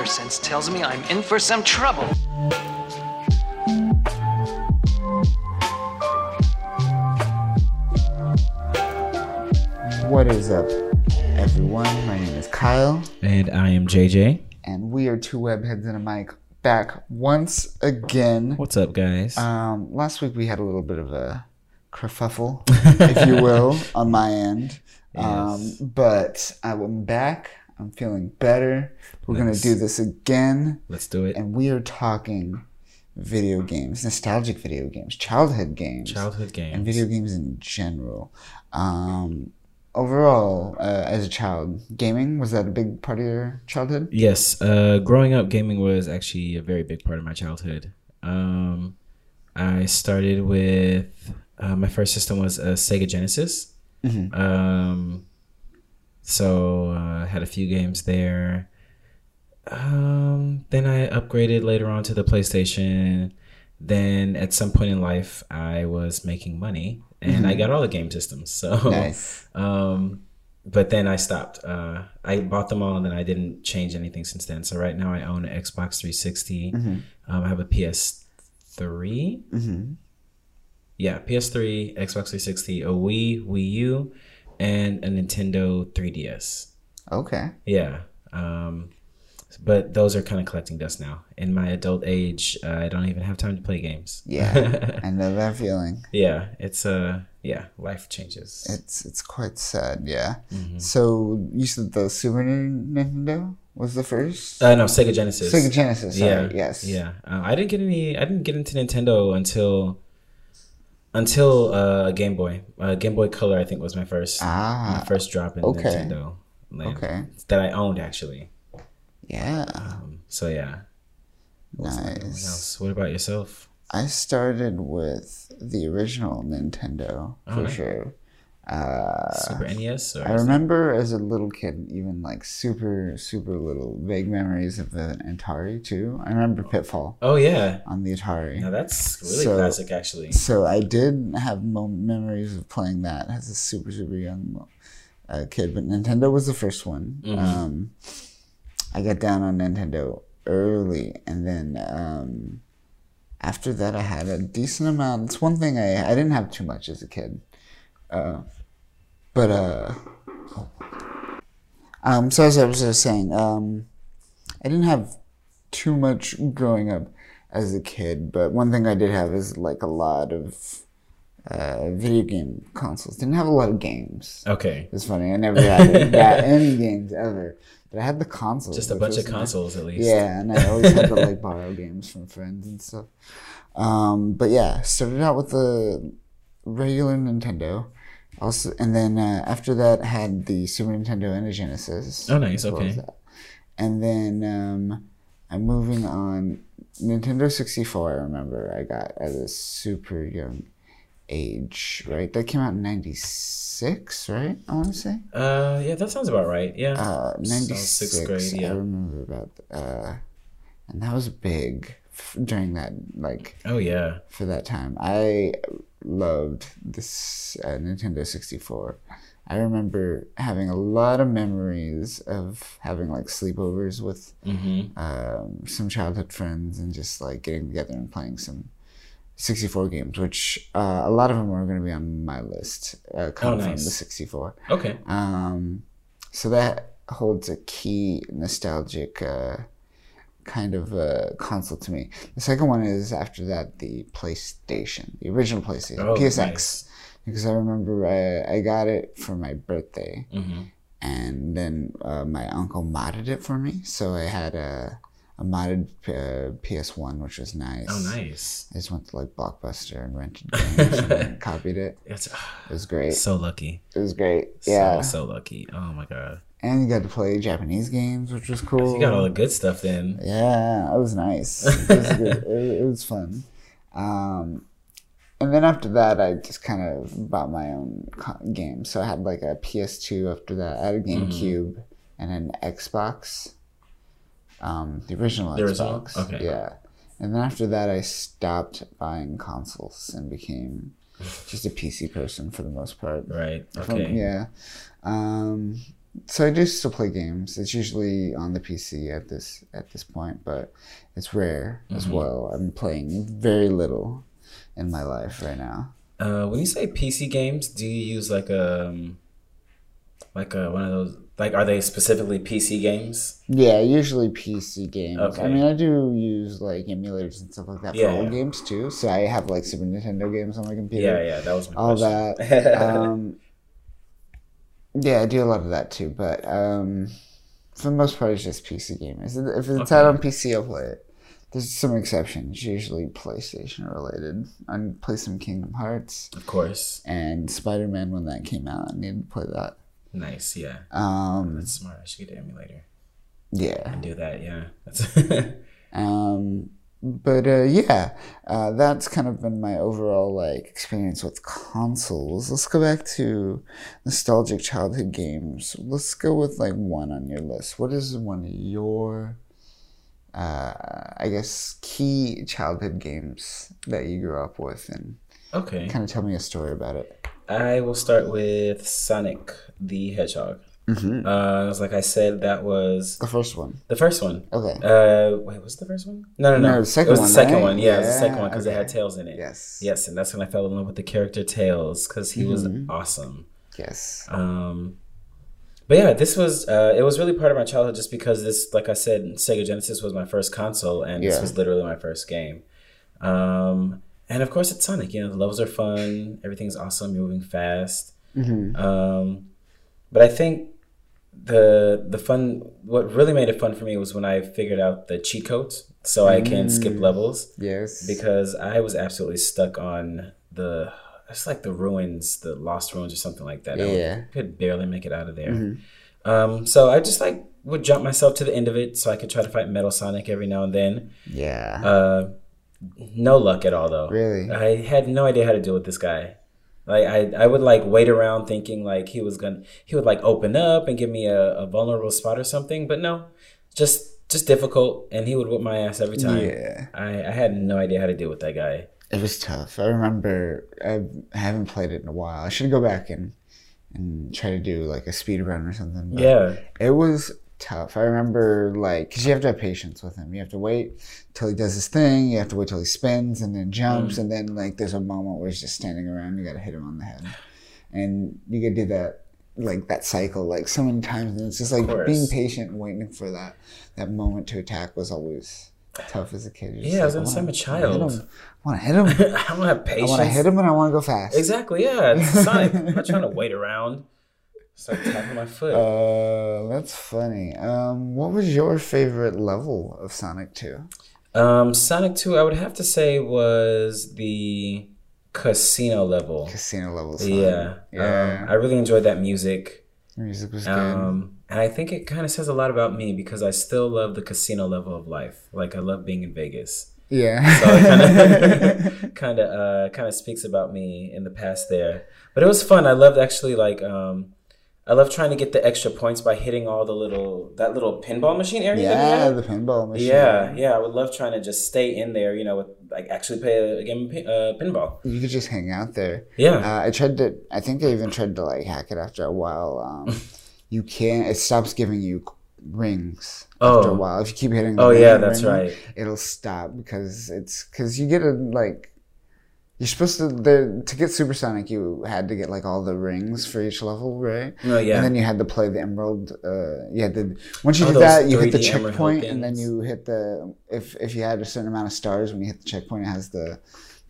counter sense tells me I'm in for some trouble. What is up, everyone? My name is Kyle, And I am JJ. and we are two webheads and a mic back once again. What's up, guys? Um, last week we had a little bit of a kerfuffle, if you will, on my end. Um, but I'm back. I'm feeling better. We're gonna do this again, Let's do it. and we are talking video games, nostalgic video games, childhood games. Childhood games. and video games in general. Um, overall, uh, as a child, gaming was that a big part of your childhood? Yes, uh, growing up, gaming was actually a very big part of my childhood. Um, I started with uh, my first system was a Sega Genesis. Mhm. Um, so uh, had a few games there. Um, then I upgraded later on to the PlayStation. Then at some point in life, I was making money, and I got all the game systems. So Nice. Um, but then I stopped. Uh, I bought them all, and then I didn't change anything since then. So right now I own an Xbox 360. Um, I have a PS3. hmm Yeah, PS3, Xbox 360, a Wii, Wii U, and a Nintendo 3DS. Okay. Yeah. Um, but those are kind of collecting dust now. In my adult age, uh, I don't even have time to play games. Yeah, I know that feeling. yeah, it's uh, yeah, life changes. It's it's quite sad. Yeah. Mm-hmm. So you said the Super Nintendo was the first. uh, no, Sega Genesis. Sega Genesis. Sorry. yeah Yes. yeah uh, i didn't get any i didn't get into nintendo until until uh game boy uh game boy color i think was my first my Ah. first drop in okay. nintendo land Okay. that i owned actually Yeah. um, so yeah What Nice. what about yourself I started with the original Nintendo for nice. sure. Uh, super nes I remember as a little kid, even like super, super little vague memories of the Atari too. I remember Pitfall oh yeah on the Atari. now that's really So- classic actually So I did have mo- memories of playing that as a super, super young uh, kid, but Nintendo was the first one. Mhm. Um, I got down on Nintendo early, and then um, after that, I had a decent amount. It's one thing I I didn't have too much as a kid, uh, but uh, um, so as I was just saying, um, I didn't have too much growing up as a kid, but one thing I did have is like a lot of uh, video game consoles. Didn't have a lot of games. okay It's funny. I never had that any games ever, but I had the consoles. just a bunch of nice. consoles at least Yeah, and I always had to like borrow games from friends and stuff. Um, but yeah, started out with the regular Nintendo. Also, and then uh, after that, had the Super Nintendo and a Genesis. Oh, nice, as well as okay. And then um, I'm moving on. Nintendo 64. I remember I got at a super young age. Right, that came out in '96. Right, I want to say. uh yeah that sounds about right yeah Uh, So 96. sixth grade yeah. I remember about, uh, and that was big f- during that, like, oh yeah for that time. I loved this uh, Nintendo 64. I remember having a lot of memories of having like sleepovers with mm-hmm um, some childhood friends and just like getting together and playing some 64 games, which uh, a lot of them are going to be on my list. Uh, from Oh, nice. the 64. okay Um, so that holds a key nostalgic uh, kind of uh, console to me. The second one is after that the PlayStation, the original PlayStation, Oh, PSX, nice. because I remember I, I got it for my birthday, mm-hmm and then uh, my uncle modded it for me, so I had a a modded uh, PS1, which was nice. oh nice I just went to like Blockbuster and rented games and copied it. it's It was great. so lucky It was great. Yeah. So, so lucky. Oh my god. And you got to play Japanese games, which was cool. You got all the good stuff then. yeah, it was nice. It was, good. it, it was fun. Um, and then after that, I just kind of bought my own games. So I had like a PS2 after that. I had a Mm-hmm. GameCube and an Xbox. Um, the original The original? Xbox. Okay. Yeah. And then after that, I stopped buying consoles and became just a PC person for the most part. Right. From- Okay. yeah. Um, so I do still play games. It's usually on the PC at this at this point, but it's rare as well. I'm playing very little in my life right now. Uh, when you say PC games, do you use like a um, like a one of those like are they specifically PC games? Yeah, usually PC games. I mean, I do use like emulators and stuff like that for Yeah. old games too. So I have like Super Nintendo games on my computer. Yeah, yeah, that was my all question. that. um, yeah, I do a lot of that too, but um, for the most part, it's just PC gaming. If it's out on PC, I'll play it. There's some exceptions, usually PlayStation related. I play some Kingdom Hearts of course. and Spider Man when that came out. I needed to play that. Nice, yeah. Um, That's smart. I should get an emulator yeah. and do that. Yeah, that's Um, but uh, yeah, uh, that's kind of been my overall like experience with consoles. Let's go back to nostalgic childhood games. Let's go with like one on your list. What is one of your, uh, I guess, key childhood games that you grew up with, and okay. kind of tell me a story about it. I will start with Sonic the Hedgehog. Mm-hmm. Uh, like I said, that was The first one. the first one. Okay. Uh, wait, was it the first one? No, no, no. No, the second it was one, the second right? one. Yeah, it was the second one because it had tails in it. Yes. Yes, and that's when I fell in love with the character Tails because he was awesome. Yes. Um, but yeah, this was uh, it was really part of my childhood just because this, like I said, Sega Genesis was my first console, and this was literally my first game. Um, and of course, it's Sonic. You know, the levels are fun. Everything's awesome. You're moving fast. Mm-hmm. Um, but I think the the fun, what really made it fun for me was when I figured out the cheat codes, so I can skip Mm. levels Yes. because I was absolutely stuck on the it's like the ruins, the lost ruins or something like that. Yeah. I could barely make it out of there. Mm-hmm. Um, so I just like would jump myself to the end of it so I could try to fight Metal Sonic every now and then. yeah. Uh, no luck at all though. Really? I had no idea how to deal with this guy. Like I, I would like wait around thinking like he was gonna he would like open up and give me a, a vulnerable spot or something, but no, just just difficult, and he would whip my ass every time. Yeah. I, I had no idea how to deal with that guy. It was tough. I remember I haven't played it in a while. I should go back and and try to do like a speed run or something. but Yeah, It was tough. I remember like because you have to have patience with him. You have to wait till he does his thing. You have to wait till he spins and then jumps, Mm. and then like there's a moment where he's just standing around. You got to hit him on the head, and you could do that like that cycle like so many times. And it's just like being patient and waiting for that that moment to attack was always tough as a kid. You're Yeah, I was like, gonna say I'm a child. I want to hit him. I want to hit him. I don't have I patience. want to hit him and I want to go fast. Exactly. Yeah, it's Sonic. I'm not trying to wait around. Start tapping my foot. Uh, that's funny. Um, what was your favorite level of Sonic Two? Um, Sonic 2, I would have to say, was the casino level. Casino level. Sonic. Yeah. yeah. Um, I really enjoyed that music. Music was good. Um, and I think it kind of says a lot about me because I still love the casino level of life. Like, I love being in Vegas. yeah. So it kind of kind of uh, kind of speaks about me in the past there. But it was fun. I loved actually like um, I love trying to get the extra points by hitting all the little that little pinball machine area. yeah, the pinball machine. Yeah, yeah, I would love trying to just stay in there, you know, with like actually play a, a game of pin, uh, pinball. You could just hang out there. Yeah, Uh, I tried to. I think I even tried to like hack it after a while. Um, you can't. It stops giving you rings after a Oh. while. If you keep hitting. The Oh, yeah, that's ring, right. It'll stop because it's because you get a like. You're supposed to the to get supersonic. You had to get like all the rings for each level, right? Oh, yeah. And then you had to play the emerald. Uh, you had to once you Oh, did that, you hit the checkpoint, and then you hit the if if you had a certain amount of stars when you hit the checkpoint, it has the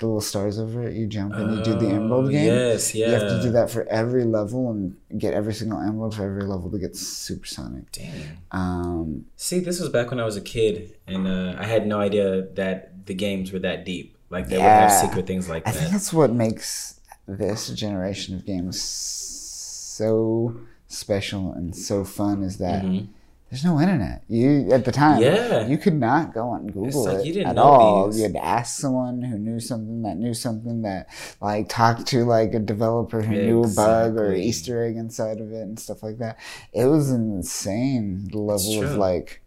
the little stars over it. You jump and you do the emerald Oh, game. Yes, yeah. You have to do that for every level and get every single emerald for every level to get supersonic. Dang. Um, See, this was back when I was a kid, and uh, I had no idea that the games were that deep. Like they would have secret things like that. I think that. that's what makes this generation of games so special and so fun is that there's no internet. You at the time, Mm-hmm. Yeah. you could not go on Google like it you didn't at all. these. You had to ask someone who knew something that knew something that like talked to like a developer who knew a bug or. Easter egg inside of it and stuff like that. It was insane the level of like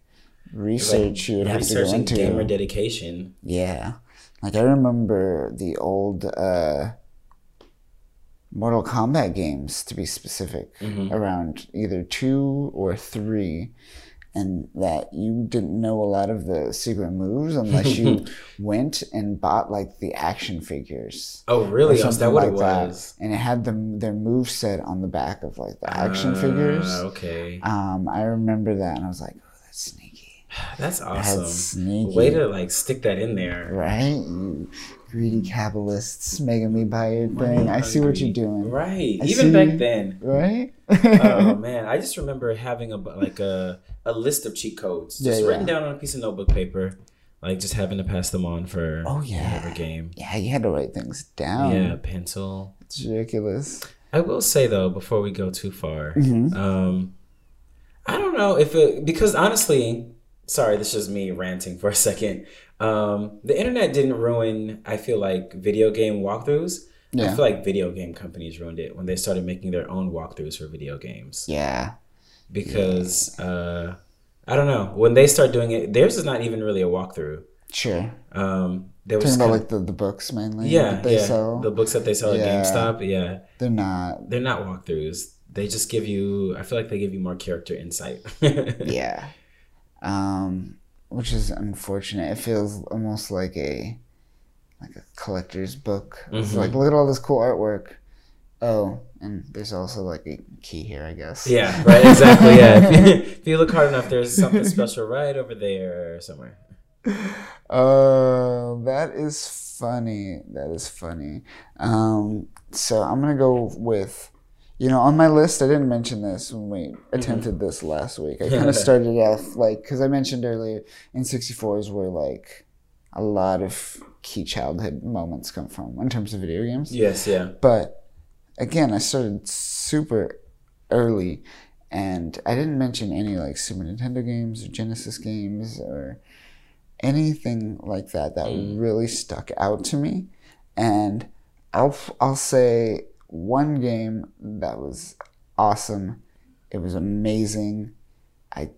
research you would have to go into. gamer dedication. Yeah. Like I remember the old uh Mortal Kombat games, to be specific, around either two or three, and that you didn't know a lot of the secret moves unless you went and bought like the action figures. Oh, really? Is that what it like that. And it had them their move set on the back of like the action figures. Ah, okay. Um, I remember that, and I was like, "Oh, that's sneaky, That's awesome. sneaky. Way to like stick that in there. right? You greedy capitalists making me buy your thing. I see what you're doing, Right. I Even see. back then. right? oh man, I just remember having a like a a list of cheat codes just Yeah, written down on a piece of notebook paper, like just having to pass them on for Oh, yeah. whatever game. yeah, you had to write things down. Yeah, pencil. It's ridiculous. I will say though, before we go too far, Mm-hmm. um, I don't know if it because honestly, sorry, this is me ranting for a second. Um, the internet didn't ruin. I feel like video game walkthroughs. I feel like video game companies ruined it when they started making their own walkthroughs for video games. Yeah, Because uh, I don't know when they start doing it, theirs is not even really a walkthrough. sure. Um, there was Talking about like the, the books mainly. yeah, that they yeah, sell. the books that they sell Yeah. at GameStop. Yeah, They're not. they're not walkthroughs. They just give you. I feel like they give you more character insight. Yeah. Um, which is unfortunate. It feels almost like a like a collector's book. It's Mm-hmm. like look at all this cool artwork. Oh, and there's also like a key here, I guess. Yeah, right. Exactly. Yeah. If you, look hard enough, there's something special right over there somewhere. Uh, that is funny. That is funny. Um, so I'm gonna go with, you know, on my list. I didn't mention this when we mm-hmm. attempted this last week. I kind of started off like because I mentioned earlier in 64s where like a lot of key childhood moments come from in terms of video games. Yes. Yeah. But again, I started super early, and I didn't mention any like Super Nintendo games or Genesis games or anything like that that mm. really stuck out to me. And I'll I'll say one game that was awesome. It was amazing. I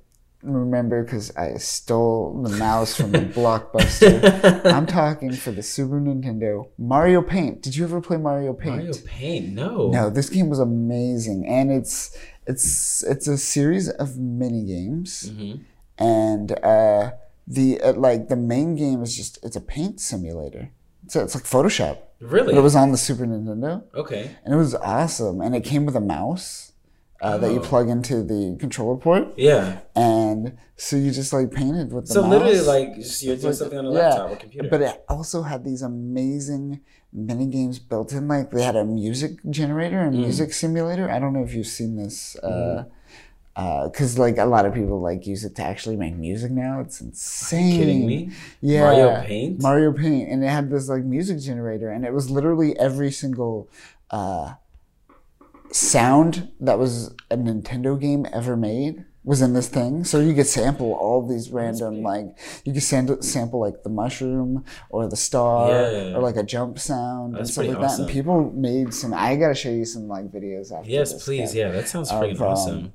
remember because I stole the mouse from the blockbuster. I'm talking for the Super Nintendo Mario Paint. Did you ever play Mario Paint? Mario Paint. No. No, this game was amazing, and it's it's it's a series of mini games, Mm-hmm. and uh, the uh, like the main game is just it's a paint simulator. So it's like Photoshop, Really? but it was on the Super Nintendo, okay. and it was awesome. And it came with a mouse uh, that you Oh. plug into the controller port, Yeah. and so you just like painted with the So mouse. literally, like, you're doing Like, something on a yeah, laptop or computer. But it also had these amazing mini games built in. Like they had a music generator Mm. and music simulator. I don't know if you've seen this. Because like a lot of people like use it to actually make music now. It's insane. kidding me? Yeah, Mario Paint? Mario Paint, and it had this like music generator, and it was literally every single uh, sound that was a Nintendo game ever made was in this thing. So you could sample all these random like you could sample, sample like the mushroom or the star Yeah. or like a jump sound and stuff like pretty that. And people made some. I gotta show you some like videos after. yes, please. Yeah, that sounds of, freaking um, awesome.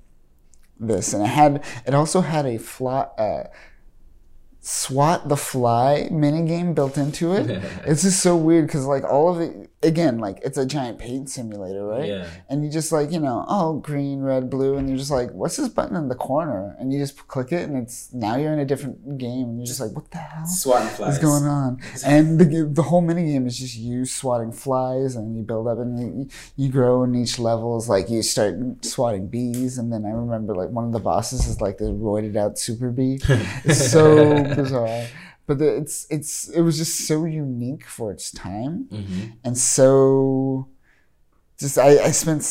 This. And it had it also had a fly uh swat the fly mini game built into it. It's just so weird because like all of it again like it's a giant paint simulator right Yeah. and you just like you know oh green red blue and you're just like what's this button in the corner and you just click it and it's now you're in a different game and you're just like what the hell Swatting flies. is going on? And the, the whole mini game is just you swatting flies, and you build up, and you, you grow in each level. Is like you start swatting bees, and then I remember like one of the bosses is like the roided out super bee. It's so bizarre, but the, it's it's it was just so unique for its time, and so. Just I, I spent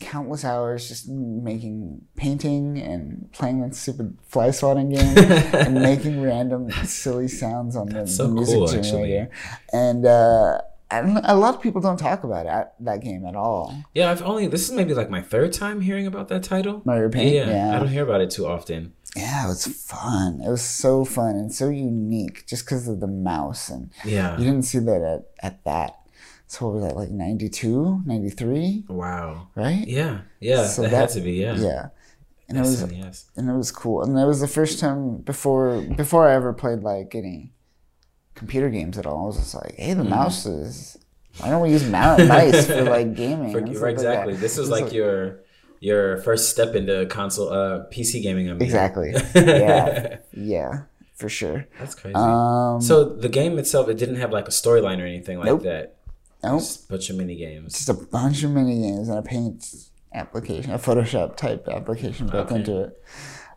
countless hours just making painting and playing that stupid fly swatting game and making random silly sounds on the, so the music cool, actually. generator. And uh, a lot of people don't talk about it, that game at all. Yeah, I've only this is maybe like my third time hearing about that title. Mario Paint, Yeah, yeah. I don't hear about it too often. Yeah, it was fun. It was so fun and so unique just because of the mouse. And Yeah. you didn't see that at, at that. So what was that, like 92, 93, Wow. right? Yeah, yeah, So that, had to be. Yeah. Yeah. And it was and yes. and it was cool. And that was the first time before before I ever played like any computer games at all. I was just like, hey, the Mm-hmm. mouse is Why don't we use mouse, mice for like gaming? For, like exactly. that? This is It's like your your first step into console uh PC gaming. I mean. exactly. Yeah, yeah, for sure. That's crazy. Um, so the game itself, it didn't have like a storyline or anything like Nope. that. nope. Just a bunch of mini games. just a bunch of mini games and a paint application, a Photoshop type application built Okay. into it.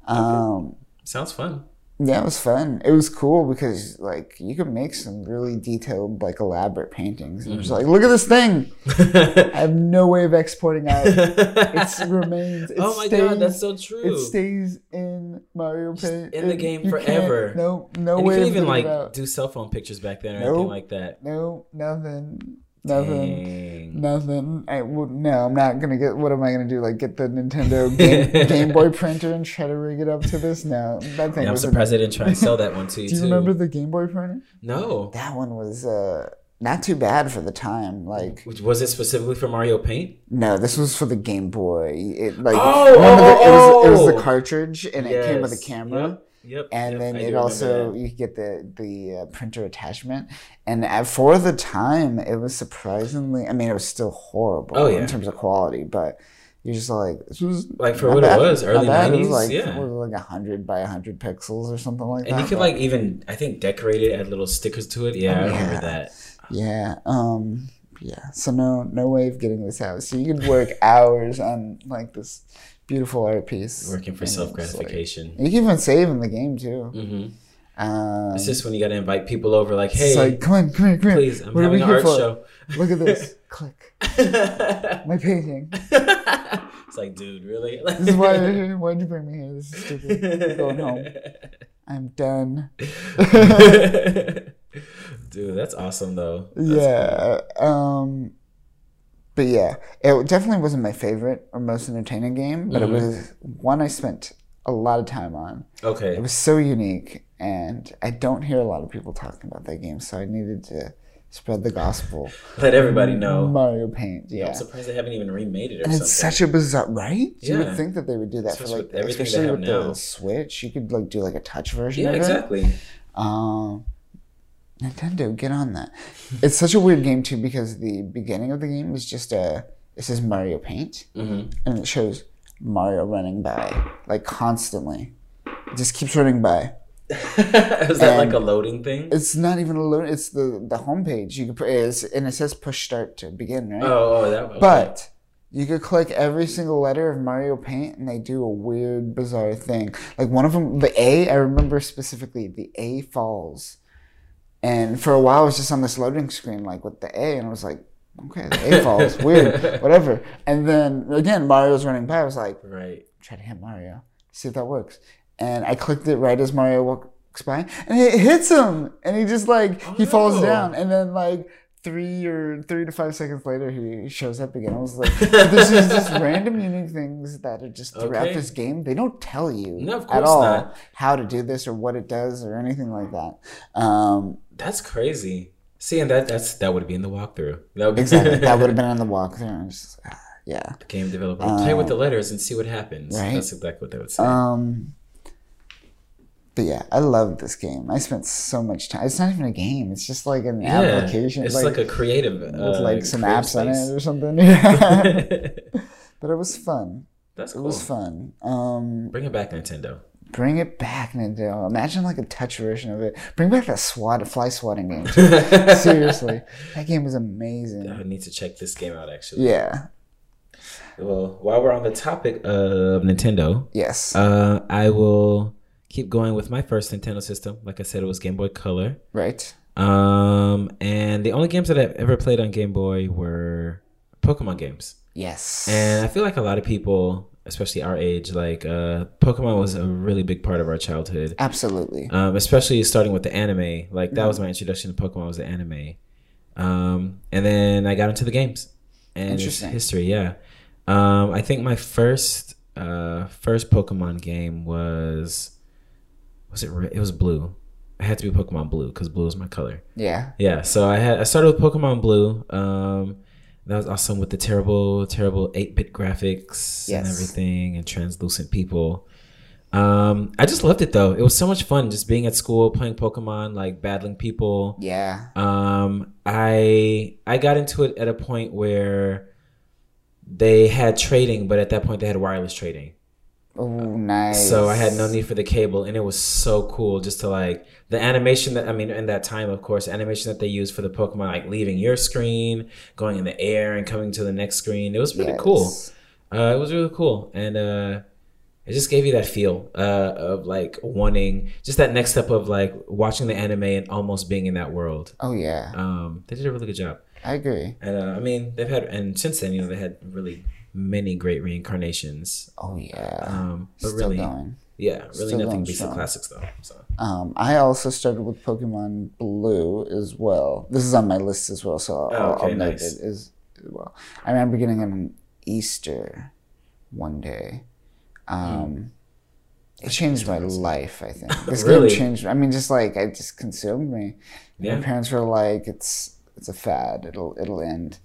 Um, Sounds fun. Yeah, it was fun. It was cool because like you could make some really detailed, like elaborate paintings. And it Mm-hmm. like, look at this thing. I have no way of exporting out. It remains. It oh my stays, god, that's so true. It stays in Mario Paint in the game forever. No, no and you could even like do cell phone pictures back then or Nope. anything like that. no, nothing, nothing. Dang. Nothing. I would no. I'm not gonna get. What am I gonna do? Like get the Nintendo Game, Game Boy printer and try to rig it up to this? No, that thing Yeah, I'm was. surprised they didn't try and sell that one to you Do you too. remember the Game Boy printer? No. That one was uh not too bad for the time. Like Was it specifically for Mario Paint? no, this was for the Game Boy. It like Oh, remember the- it, was, it was oh, the oh. cartridge and it came with a camera. Yep. Yep. and yep, then I it also you get the the uh, printer attachment and uh, for the time it was surprisingly i mean it was still horrible Oh, yeah. in terms of quality but you're just like this was Like, for what it was, early bad. it was 90s, like yeah. what was it, like 100 by 100 pixels or something like that And you could like even I think decorate it, add little stickers to it. Yeah, I remember that. yeah um yeah so no no way of getting this out so you could work hours on like this beautiful art piece Working for self like- gratification. you can even save in the game too hmm um, It's just when you got to invite people over, like, hey, like, come on, come here, come here. please, I'm What having an art for? show. Look at this. Click. My painting. it's like, dude, really? This is why. Why'd you bring me here? This is stupid. I'm going home. I'm done. Dude, that's awesome though. yeah. Um. But yeah, it definitely wasn't my favorite or most entertaining game, but Mm-hmm. it was one I spent a lot of time on. Okay. It was so unique, and I don't hear a lot of people talking about that game, so I needed to spread the gospel. Let everybody know. Mario Paint. Yeah. I'm surprised they haven't even remade it or And something. it's such a bizarre, right? You would think that they would do that Especially for with like, everything they especially with now. the Switch. You could like do like a touch version yeah, of it. exactly. Um, Nintendo, get on that. it's such a weird game too because the beginning of the game is just a it says Mario Paint hmm and it shows Mario running by like constantly. It just keeps running by. Is that like a loading thing? It's not even a load. It's the the homepage. You can put is and it says push start to begin, right? Oh, oh, that. Okay. But you could click every single letter of Mario Paint and they do a weird, bizarre thing. Like one of them, the A, I remember specifically, the A falls. And for a while, I was just on this loading screen, like with the A, and I was like, okay, the A falls, weird, whatever. And then again, Mario's running by. I was like, right. try to hit Mario, see if that works. And I clicked it right as Mario walks by, and it hits him, and he just like he falls no. down, and then like three or three to five seconds later, he shows up again. I was like, this is just random unique things that are just throughout Okay. this game. They don't tell you No, at all not. how to do this or what it does or anything like that. Um, That's crazy. See, and that that's that would be in the walkthrough. That would be exactly, that would have been on the walkthrough. just, ah, yeah. game developer play with the letters and see what happens. Right. That's exactly what they would say. Um, but yeah, I love this game. I spent so much time. It's not even a game. It's just like an yeah, application. It's like, a creative, with uh, like some apps on it or something. Yeah. but it was fun. That's cool. It was fun. Um, Bring it back, Nintendo. Bring it back, Nintendo. Imagine like a touch version of it. Bring back that SWAT, fly swatting game. Seriously, that game was amazing. I need to check this game out. Actually, Yeah. Well, while we're on the topic of Nintendo, Yes. uh, I will keep going with my first Nintendo system. Like I said, it was Game Boy Color. right. Um, and the only games that I've ever played on Game Boy were Pokemon games. Yes. And I feel like a lot of people, especially our age, like uh, Pokemon was a really big part of our childhood. Absolutely. Um, especially starting with the anime. Like that was my introduction to Pokemon was the anime. Um, and then I got into the games. And Interesting. history, yeah. Um, I think my first uh, first Pokemon game was was it it was blue. It had to be Pokemon Blue because blue is my color. Yeah. Yeah, so I had I started with Pokemon Blue. Um, that was awesome with the terrible, terrible eight bit graphics and everything and translucent people. Um, I just loved it though. It was so much fun just being at school, playing Pokemon, like battling people. Yeah. Um, I I got into it at a point where they had trading, but at that point they had wireless trading. Oh, nice. So I had no need for the cable, and it was so cool just to like the animation that I mean in that time, of course, animation that they used for the Pokemon, like leaving your screen, going in the air, and coming to the next screen. It was really cool. Uh, it was really cool, and uh, it just gave you that feel uh, of like wanting just that next step of like watching the anime and almost being in that world. Oh yeah, Um, they did a really good job, I agree. and uh, I mean they've had and since then you know they had really many great reincarnations. Oh yeah. Um, but Still really, going. yeah, really Still nothing beats the classics though. So Um, I also started with Pokemon Blue as well. This is on my list as well, so I'll, Oh, okay, I'll note nice. it as well. I remember getting it on Easter one day. Um, It changed my life. I think this. Really? game changed. I mean, just like it just consumed me. Yeah. My parents were like, "It's it's a fad. It'll it'll end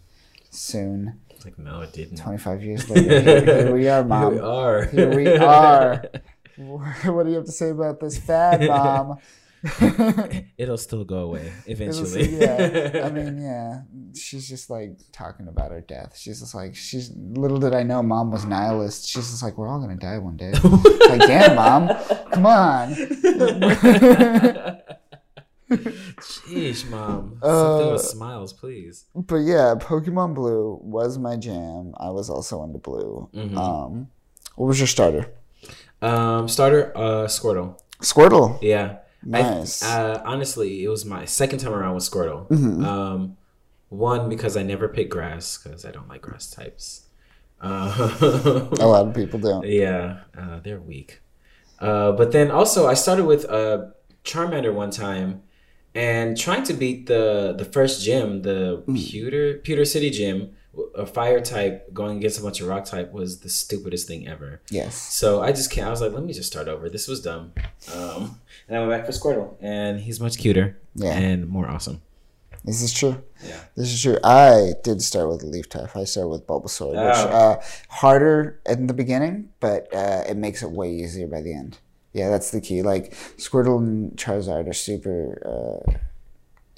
soon." Like no, it didn't. Twenty five years later, here, here we are, mom. Here we are. Here we are. what do you have to say about this fad, mom? It'll still go away eventually. yeah, I mean, yeah. She's just like talking about her death. She's just like, she's little did I know, mom was nihilist. She's just like, we're all gonna die one day. like, damn, mom, come on. Sheesh, mom. Uh, with smiles, please. But yeah, Pokemon Blue was my jam. I was also into Blue. Mm-hmm. Um, what was your starter? Um, starter, uh, Squirtle. Squirtle. Yeah. I- Nice. uh, honestly, it was my second time around with Squirtle. Mm-hmm. Um, one because I never picked grass because I don't like grass types. Uh, A lot of people don't. yeah, uh, they're weak. Uh, but then also I started with uh, Charmander one time, and trying to beat the the first gym, the Hmm. Pewter Pewter City gym, a fire type going against a bunch of rock type was the stupidest thing ever. Yes. So I just can't. I was like, let me just start over. This was dumb. Um, and I went back for Squirtle, and he's much cuter Yeah. and more awesome. This is true. Yeah. This is true. I did start with Leaf type. I started with Bulbasaur, which Oh. uh, harder in the beginning, but uh, it makes it way easier by the end. Yeah, that's the key. Like Squirtle and Charizard are super uh,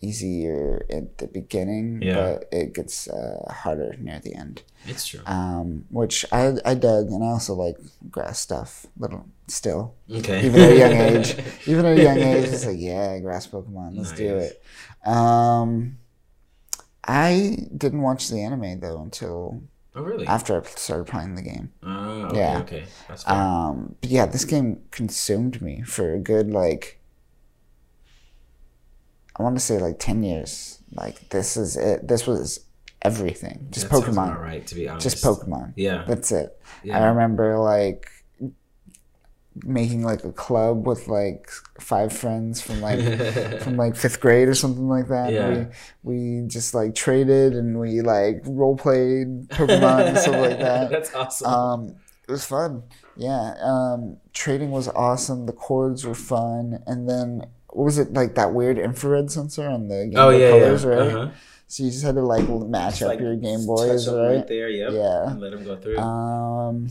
easier at the beginning, Yeah. but it gets uh, harder near the end. It's true. Um, which I I dug, and I also like grass stuff. Little still, Okay. even at a young age. Even at a young age, it's like yeah, grass Pokemon. Let's do it. Um, I didn't watch the anime though until oh really? after I started playing the game. Oh, okay, Yeah. okay. That's fair. Um, but yeah, this game consumed me for a good like. I want to say like ten years. Like this is it. This was everything. Just That Pokemon. right, to be honest. Just Pokemon. Yeah. That's it. I remember like making like a club with like five friends from like from like fifth grade or something like that. Yeah. We we just like traded and we like role played Pokemon and stuff like that. That's awesome. Um, it was fun. Yeah. Um, trading was awesome. The chords were fun, and then what was it like that weird infrared sensor on the Game oh Boy yeah, Colors, yeah. right? Uh-huh. So you just had to like match up Like, your Game Boys, them right? there, yep. Yeah. And let them go through. Um,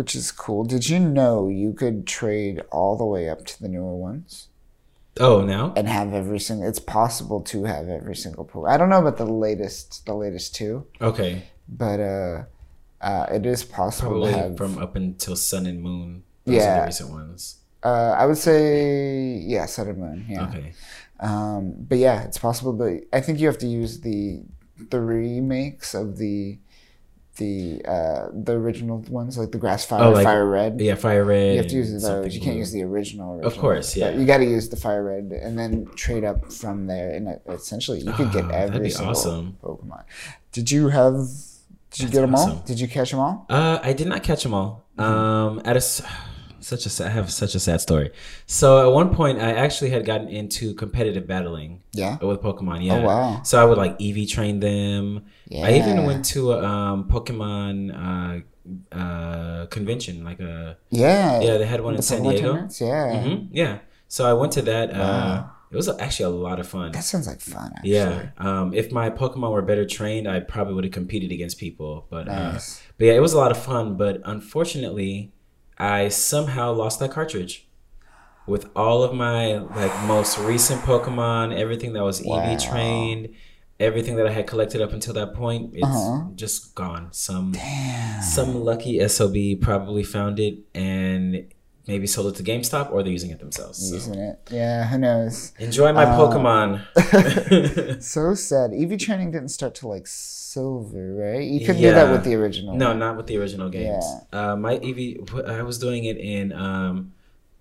which is cool. Did you know you could trade all the way up to the newer ones oh, now? and have every single? It's possible to have every single pool. I don't know about the latest, the latest two, Okay. but uh, uh, it is possible Probably to have. from up until Sun and Moon. Yeah. the recent ones. uh, I would say yeah, Sun and Moon. Yeah. Okay. Um, but yeah, it's possible. But I think you have to use the the remakes of the the uh, the original ones, like the Grass Fire, Oh, like- Fire Red. Yeah, Fire Red. You have to use those. You can't use the original. original. Of course, yeah. You got to use the fire red, and then trade up from there. And essentially, you could get that'd every be single awesome. Pokemon. Did you have? Did you That's get them all? Did you catch them all? Uh, I did not catch them all. Mm-hmm. Um, at a such a sad, I have such a sad story. So at one point, I actually had gotten into competitive battling Yeah. with Pokemon. Yeah. Oh, wow. So I would like EV train them. Yeah. I even went to a um, Pokemon uh, uh, convention, like a Yeah. yeah, they had one in San Diego. tournaments? Yeah. hmm Yeah. So I went to that. Uh, it was actually a lot of fun. That sounds like fun. Actually. Yeah. Um, if my Pokemon were better trained, I probably would have competed against people. But uh, but yeah, it was a lot of fun. But unfortunately, I somehow lost that cartridge with all of my like most recent Pokemon, everything that was Wow. EV trained, everything that I had collected up until that point, it's Uh-huh. just gone. Some some lucky SOB probably found it and maybe sold it to GameStop or they're using it themselves. So. Using it. Yeah, who knows? Enjoy my Pokemon. So sad. EV training didn't start till like silver, right? You couldn't do that with the original. no, not with the original games. Yeah. Uh, my EV, I was doing it in um,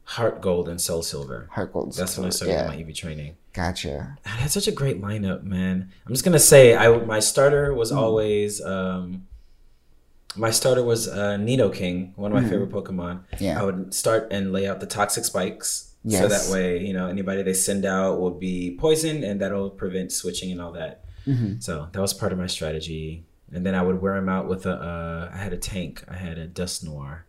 Heart Gold and Soul Silver. Heart Gold. That's when I started yeah. my EV training. Gotcha. I had such a great lineup, man. I'm just gonna say, I my starter was Hmm. always um, my starter was uh, Nidoking, one of my favorite Pokemon. Yeah. I would start and lay out the toxic spikes, Yes. so that way, you know, anybody they send out will be poisoned, and that'll prevent switching and all that. Mm-hmm. So that was part of my strategy. And then I would wear them out with a. Uh, I had a tank. I had a Dusknoir.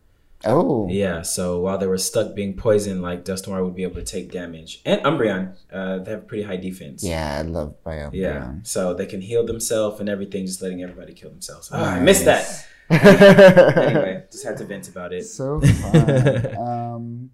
Oh. Yeah, so while they were stuck being poisoned, like Dusknoir would be able to take damage. And Umbreon, uh, they have pretty high defense. Yeah, I love Biome. Yeah, so they can heal themselves and everything, just letting everybody kill themselves. Ah, I missed that. that. Anyway, just had to vent about it. so fun. um,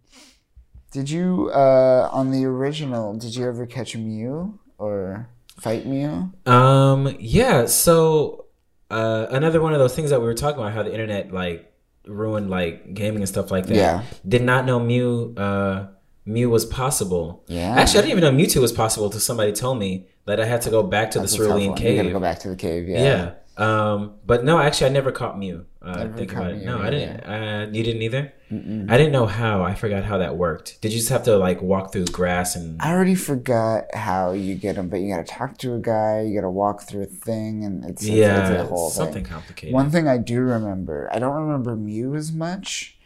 did you uh, on the original? Did you ever catch a Mew or fight Mew? Um, yeah. So uh, another one of those things that we were talking about, how the internet like ruined like gaming and stuff like that. Yeah. Did not know Mew. Uh, Mew was possible. Yeah. Actually, I didn't even know Mewtwo was possible until somebody told me that I had to go back to That's the Cerulean. Cave. You gotta go back to the cave. Yeah. Yeah. Um, but no, actually, I never caught Mew. Uh, Never think caught about it. No, I didn't. Uh, you didn't either. I didn't know how. I forgot how that worked. Did you just have to like walk through grass and? I already forgot how you get them, but you gotta talk to a guy. You gotta walk through a thing, and it's, it's, yeah, it's a whole something thing. complicated. One thing I do remember, I don't remember Mew as much,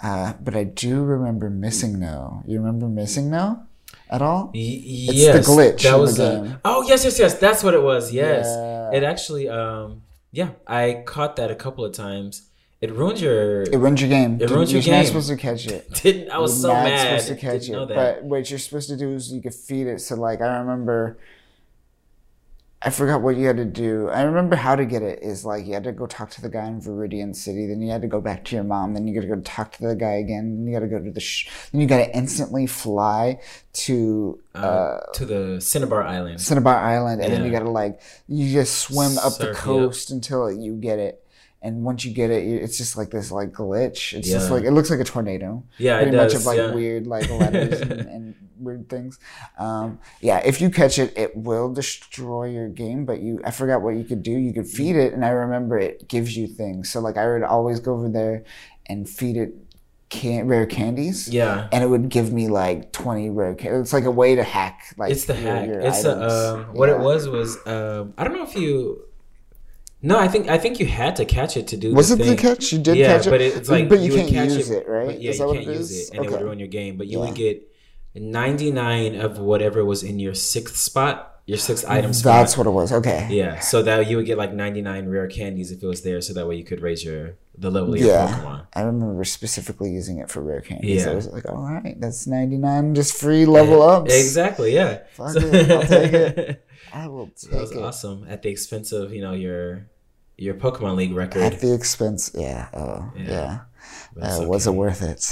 uh, but I do remember Missing No. You remember Missing No at all? Y- the yes, glitch That in the was a- oh yes, yes, yes. That's what it was. Yes, Yeah. it actually. Um, yeah, I caught that a couple of times. It ruined your. It ruins your game. It ruins your You're not supposed to catch it. didn't I was You're so not mad. supposed to catch it. that. But what you're supposed to do is you could feed it. So like I remember, I forgot what you had to do. I remember how to get it. Is like you had to go talk to the guy in Viridian City. Then you had to go back to your mom. Then you got to go talk to the guy again. Then you got to go to the. Sh- then you got to instantly fly to uh, to the Cinnabar Island. Cinnabar Island, and then you got to like you just swim up Surf, the yep. coast until you get it. And once you get it, it's just like this like glitch. It's just like it looks like a tornado Yeah, it pretty much does, of like yeah. weird like letters and, and weird things. Um, yeah, if you catch it, it will destroy your game. But you, I forgot what you could do. You could feed it, and I remember it gives you things. So like I would always go over there and feed it can- rare candies. Yeah. And it would give me like twenty rare candies. It's like a way to hack. Like It's the your- hack. your it's items. a, um, what it was was um, I don't know if you. No, I think I think you had to catch it to do. Was the it the catch? You did yeah, catch it, but it's like but you, would can't use it, right? But yeah, you can't it use it, and it would Okay. ruin your game. But you Yeah. would get ninety nine of whatever was in your sixth spot, your sixth item spot. That's what it was. Okay. Yeah, so that you would get like ninety nine rare candies if it was there, so that way you could raise your the level of your Yeah, Pokemon. I remember specifically using it for rare candies. I Yeah. was like, all right, that's 99 just free level ups. Exactly. Yeah. Fuck it, I'll take it. I will take That was it. awesome at the expense of you know your your Pokemon League record. At the expense, yeah. Oh, Yeah. yeah. Uh, Was it worth it?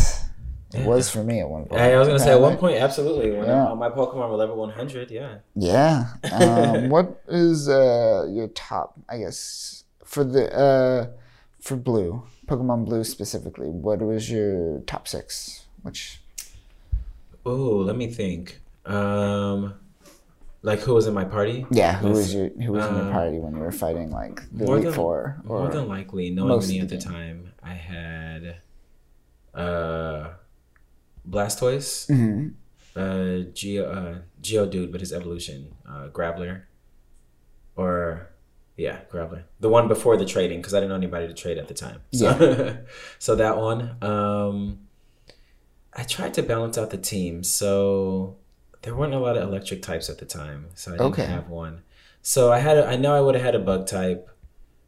It Yeah. was for me at one point. I was gonna say at one point, absolutely. When Yeah. all my Pokemon were level one hundred, yeah. Yeah. Um, what is uh, your top? I guess for the uh, for blue Pokemon Blue specifically. What was your top six? Which Oh, let me think. Um, like who was in my party? yeah, who was your who was in your um, party when you were fighting like the more than- Four? More than likely, knowing me at the the game. time, I had uh, Blastoise, Mhm. uh, Geo, uh, Geodude, but his evolution, uh, Graveler, or yeah, Graveler, the one before the trading, because I didn't know anybody to trade at the time. So, so that one. Um, I tried to balance out the team, so there weren't a lot of electric types at the time, so I didn't Okay. have one. So I had, a, I know I would have had a bug type,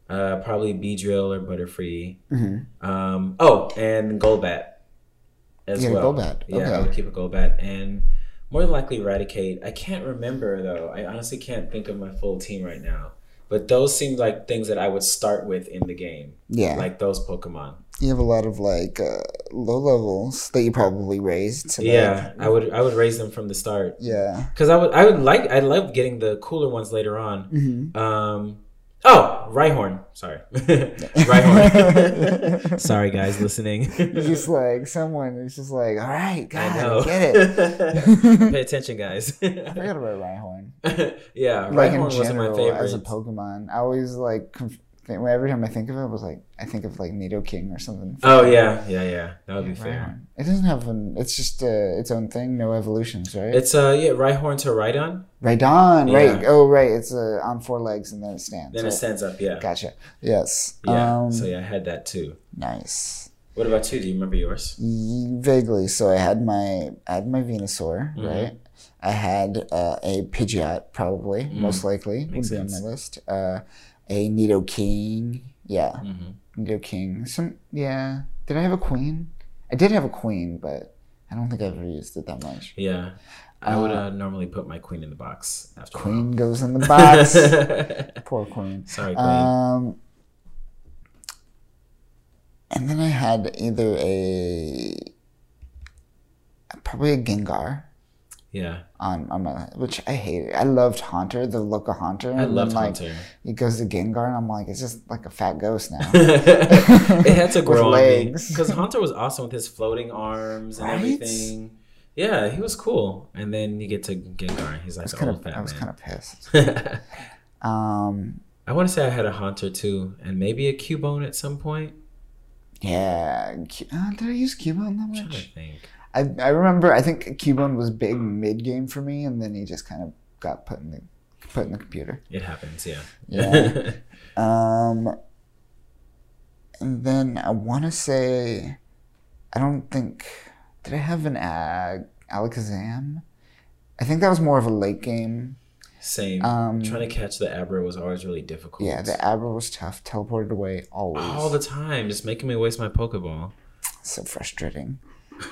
uh, probably Beedrill or Butterfree. Mm-hmm. Um, oh, and Golbat as a well. Golbat, Yeah, okay. I would keep a Golbat and more than likely Eradicate. I can't remember though. I honestly can't think of my full team right now. But those seemed like things that I would start with in the game, Yeah, like those Pokemon. you have a lot of like uh, low levels that you probably raised. To Yeah, like, I would I would raise them from the start yeah. because I would I would like I love getting the cooler ones later on. Mm-hmm. Um, oh, Rhyhorn. Sorry, Rhyhorn. Sorry, guys listening. It's just like someone is just like, all right, I know. Get it. Pay attention, guys. I forgot about Rhyhorn. yeah, Like Rhyhorn in was one of my general, favorites. as a Pokemon, I always like conf- think- every time I think of it, was like I think of like Nidoking or something. oh yeah, yeah, yeah. That would be fair. Rhyhorn. It doesn't have an. It's just uh, its own thing. No evolutions, right? It's uh yeah, Rhyhorn to Rhydon. Rhydon, right? Yeah. Oh, right. It's uh, on four legs and then it stands. Then it stands up. Yeah. Gotcha. Yes. Yeah. Um, so yeah, I had that too. Nice. What about you? Do you remember yours? Vaguely. So I had my I had my Venusaur, Mm-hmm. right? I had uh, a Pidgeot, probably most likely. Makes would be on my list. Uh, a Nidoking, yeah, Mm-hmm. Nidoking. Some, yeah. Did I have a Queen? I did have a Queen, but I don't think I ever used it that much. Yeah. I would uh, normally put my queen in the box after. Queen goes in the box. Poor Queen. Sorry, queen. Um, and then I had either a probably a Gengar yeah. on on my which I hated. I loved Haunter, the look of Haunter. I loved then, like, Haunter. It goes to Gengar, and I'm like, it's just like a fat ghost now. it had to grow legs. because Haunter was awesome with his floating arms and Right? everything. Yeah, he was cool. And then you get to Gengar, and he's like I was kind old of fat I was kind of pissed. Um, I want to say I had a Haunter too, and maybe a Cubone at some point. yeah. Uh, did I use Cubone that much? I'm trying to much? think. I, I remember I think Cubone was big mid game for me, and then he just kind of got put in the put in the computer. It happens, yeah. Yeah. Um, and then I want to say, I don't think did I have an ag Alakazam? I think that was more of a late game. Same. Um, Trying to catch the Abra was always really difficult. Yeah, the Abra was tough. Teleported away always. all the time, just making me waste my Pokeball. so frustrating.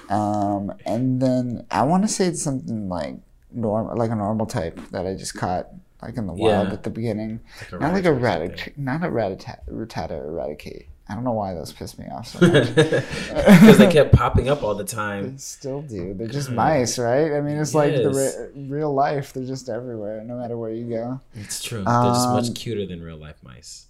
Um, and then I want to say it's something like normal, like a normal type that I just caught like in the wild Yeah. at the beginning. Like not like a Rattata or not a ratata, ratata or eradicate. I don't know why those piss me off so much. Because they kept popping up all the time. They still do. They're just mice, right? I mean, it's like the re- real life. They're just everywhere, no matter where you go. It's true. They're just Um, much cuter than real life mice.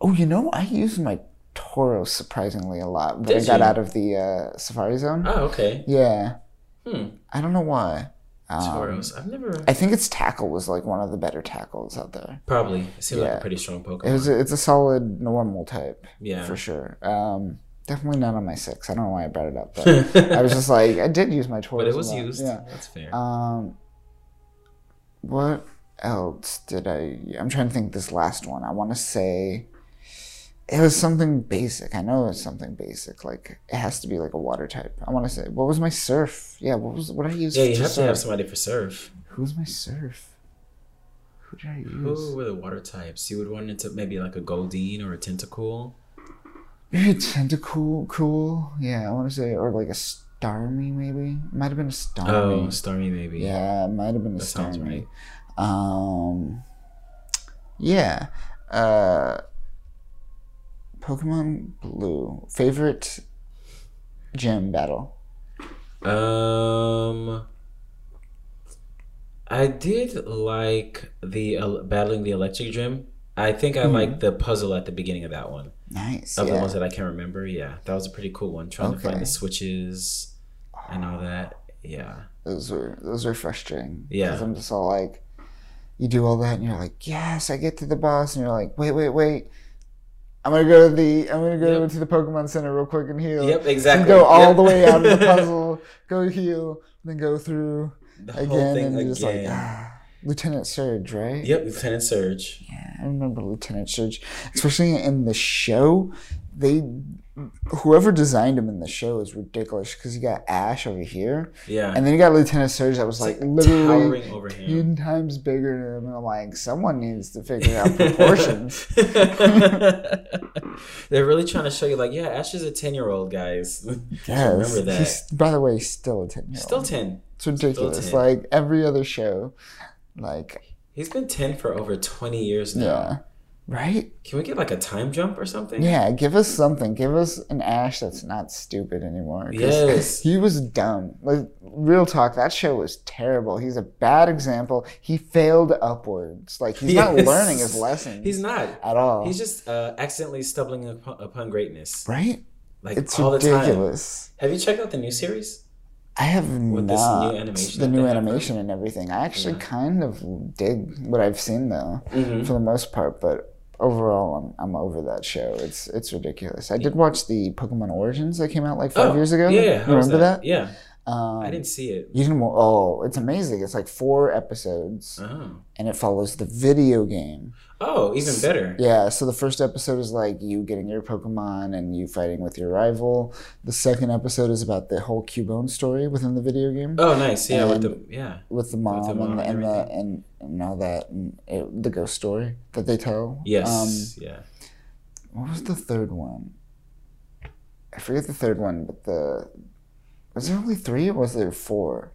Oh, you know, I use my Tauros surprisingly a lot. But I got you? out of the uh, Safari Zone. Oh, okay. Yeah, Hmm. I don't know why. Um, Tauros. I've never. I think its tackle was like one of the better tackles out there. Probably. It seemed like Yeah. a pretty strong Pokemon. It was a, it's a solid normal type yeah. for sure. Um, definitely not on my six. I don't know why I brought it up, but I was just like I did use my Tauros. But it a was lot. used. Yeah. That's fair. Um, what else did I? I'm trying to think. This last one, I want to say, it was something basic. I know it's something basic. Like it has to be like a water type. I want to say, what was my surf? Yeah, what was what did I use? yeah, you to have to have somebody for surf. Who's my surf? Who did I use? Who were the water types? You would run into maybe like a Goldeen or a Tentacool. Maybe a tentacool, cool. Yeah, I want to say, or like a starmie, maybe. It might have been a Oh, starmie. Starmie maybe. Yeah, it might have been a That sounds Starmie. right. Um, yeah. Uh, Pokemon Blue favorite gym battle. Um, I did like the uh, battling the electric gym. I think I liked the puzzle at the beginning of that one. Nice. Of the ones that I can remember, yeah, that was a pretty cool one. Trying to find the switches and all that. Yeah, those were those were frustrating. Yeah. Because I'm just all like, you do all that, and you're like, yes, I get to the boss, and you're like, wait, wait, wait. I'm gonna go to the I'm gonna go Yep. to the Pokemon Center real quick and heal. Yep, exactly. And go all Yep. the way out of the puzzle, go heal, then go through the again, and you're just like, ah, Lieutenant Surge, right? Yep, Lieutenant Surge. Yeah, I remember Lieutenant Surge, especially in the show. They, whoever designed him in the show is ridiculous because you got Ash over here, Yeah, and then you got Lieutenant Surge that was like, literally over him. ten times bigger than him. And I'm like, someone needs to figure out proportions. They're really trying to show you, like, yeah, Ash is a ten-year-old, guys. yes, remember that. He's, by the way, he's still a ten year Still ten. It's ridiculous. 10. Like every other show, like He's been ten for over twenty years now. yeah, right? Can we get like a time jump or something? Yeah, give us something. Give us an Ash that's not stupid anymore. Yes. He was dumb. Like real talk, that show was terrible. He's a bad example. He failed upwards. Like he's not learning his lessons. He's not. at all. He's just uh, accidentally stumbling upon, upon greatness. right? Like It's all the time. ridiculous. Have you checked out the new series? I have With this new not animation the new animation and everything. I actually kind of dig what I've seen though, Mm-hmm. for the most part. But overall, I'm I'm over that show. It's it's ridiculous. I did watch the Pokemon Origins that came out like five oh, years ago. Oh, Yeah, yeah. you How remember that? Yeah. Um, I didn't see it. You didn't. Oh, it's amazing. It's like four episodes, Oh. and it follows the video game. Oh, even better. Yeah. So the first episode is like you getting your Pokemon and you fighting with your rival. The second episode is about the whole Cubone story within the video game Oh, nice. Yeah, with the yeah. with the mom, the mom and, the, and and the and, and all that and it, the ghost story that they tell. Yes. Um, yeah. what was the third one? I forget the third one, but the was there only three or was there four?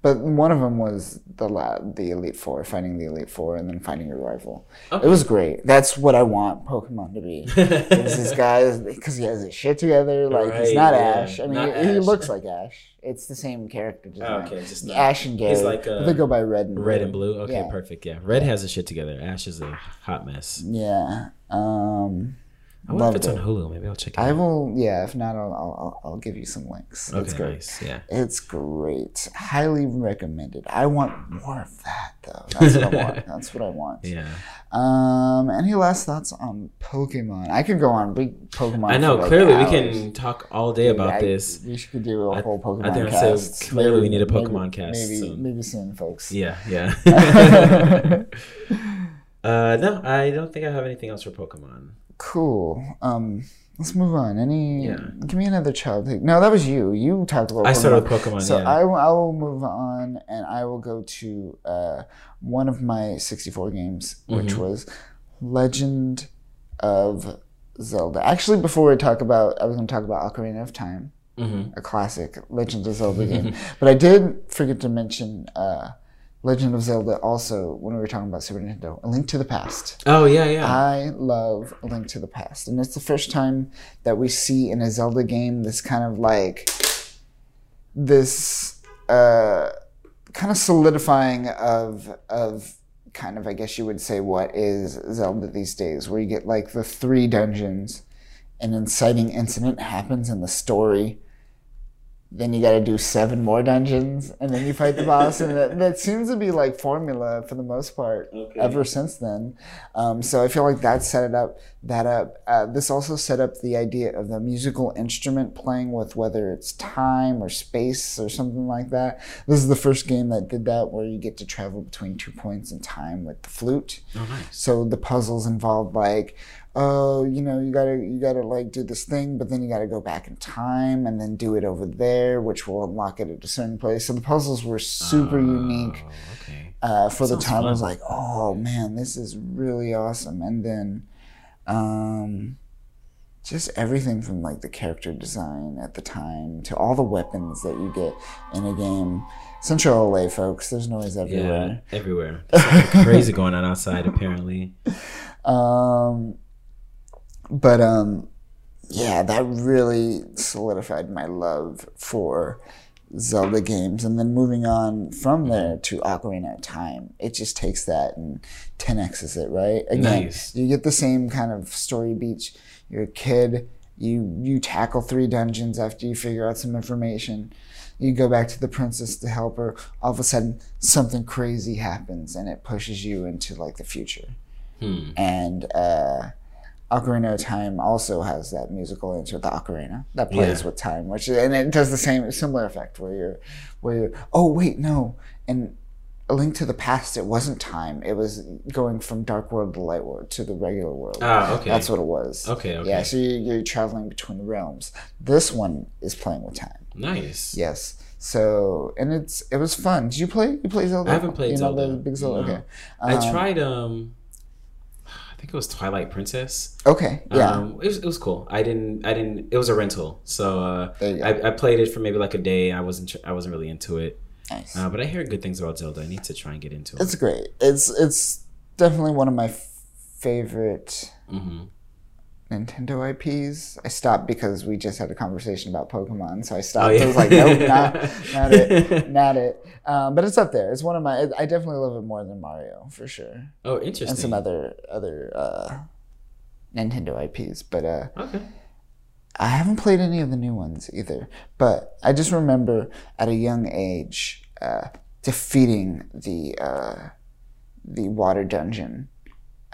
But one of them was the the Elite Four, finding the Elite Four, and then finding your rival. Okay. It was great. That's what I want Pokemon to be. This guy because he has his shit together. Like he's not yeah. Ash. I mean, he, he looks like Ash. It's the same character design. Okay, just not- Ash and Gary. He's like, uh, they go by Red and Red and blue. Okay, Yeah. perfect. Yeah, red has the shit together. Ash is a hot mess. Yeah. Um, I wonder if loved it's on. Hulu. Maybe I'll check it I out. will. Yeah. If not, I'll I'll, I'll, give you some links. Okay, It's great. nice. Yeah. It's great. Highly recommended. I want more of that though. That's what I want. That's what I want. Yeah. Um. Any last thoughts on Pokemon? I could go on big Pokemon. I know. like, clearly, we can talk all day about I- this. We should do a whole Pokemon I think I said cast. clearly we need a Maybe- Pokemon cast Maybe soon. maybe soon, folks. Yeah. Yeah. uh, no, I don't think I have anything else for Pokemon. Cool. Um. Let's move on. Any? Yeah. Give me another childhood. No, that was you. You talked about. I started Pokemon. with Pokemon. So yeah. I, will- I will move on and I will go to uh, one of my 64 games, which Mm-hmm. was Legend of Zelda. Actually, before we talk about, I was going to talk about Ocarina of Time, Mhm. a classic Legend of Zelda game. But I did forget to mention uh, Legend of Zelda also when we were talking about Super Nintendo, A Link to the Past. oh yeah, yeah. I love A Link to the Past. And it's the first time that we see in a Zelda game this kind of like this uh, kind of solidifying of of kind of I guess you would say what is Zelda these days, where you get like the three dungeons, an inciting incident happens in the story. Then you got to do seven more dungeons, and then you fight the boss, and that, that seems to be like formula for the most part Okay. ever since then. Um, so I feel like that set it up. That up. Uh, this also set up the idea of the musical instrument playing with whether it's time or space or something like that. This is the first game that did that, where you get to travel between two points in time with the flute. oh nice. So the puzzles involved like, oh, you know, you gotta you gotta like do this thing, but then you gotta go back in time and then do it over there, which will unlock it at a certain place. So the puzzles were super unique Oh, okay. uh, for the Sounds time. I was like, oh man, this is really awesome. And then, um, just everything from like the character design at the time to all the weapons that you get in a game. Central LA, folks. There's noise everywhere. Yeah, everywhere. everywhere. Crazy going on outside. Apparently. Um, but um, yeah, that really solidified my love for Zelda games. And then moving on from there to Ocarina of Time, it just takes that and 10x's it, right? Again, Nice. you get the same kind of story beats. You're a kid. You you tackle three dungeons after you figure out some information. You go back to the princess to help her. All of a sudden, something crazy happens, and it pushes you into like the future Hmm. and uh, Ocarina of Time also has that musical intro, the ocarina that plays Yeah. with time, which and it does the same similar effect where you're where you're oh wait no and a link to the past it wasn't time it was going from dark world to light world to the regular world Ah, okay. that's what it was Okay, okay. yeah so you're, you're traveling between realms this one is playing with time Nice. yes so and it's it was fun did you play you play Zelda I haven't played you know Zelda. the big Zelda No. okay I Um, tried. Um, I think it was Twilight Princess. okay yeah Um, it was, it was cool. I didn't. I didn't. It was a rental, so uh, There you go. I, I played it for maybe like a day. I wasn't. I wasn't really into it. nice Uh, but I hear good things about Zelda. I need to try and get into it. It's great. It's it's definitely one of my favorite hmm Nintendo IPs. I stopped because we just had a conversation about Pokemon, so I stopped. Oh, yeah. I was like, nope, not, not it, not it. Um, but it's up there. It's one of my. I definitely love it more than Mario for sure, Oh, interesting. and some other other uh, Nintendo IPs. But uh, Okay. I haven't played any of the new ones either. But I just remember at a young age uh, defeating the uh, the water dungeon,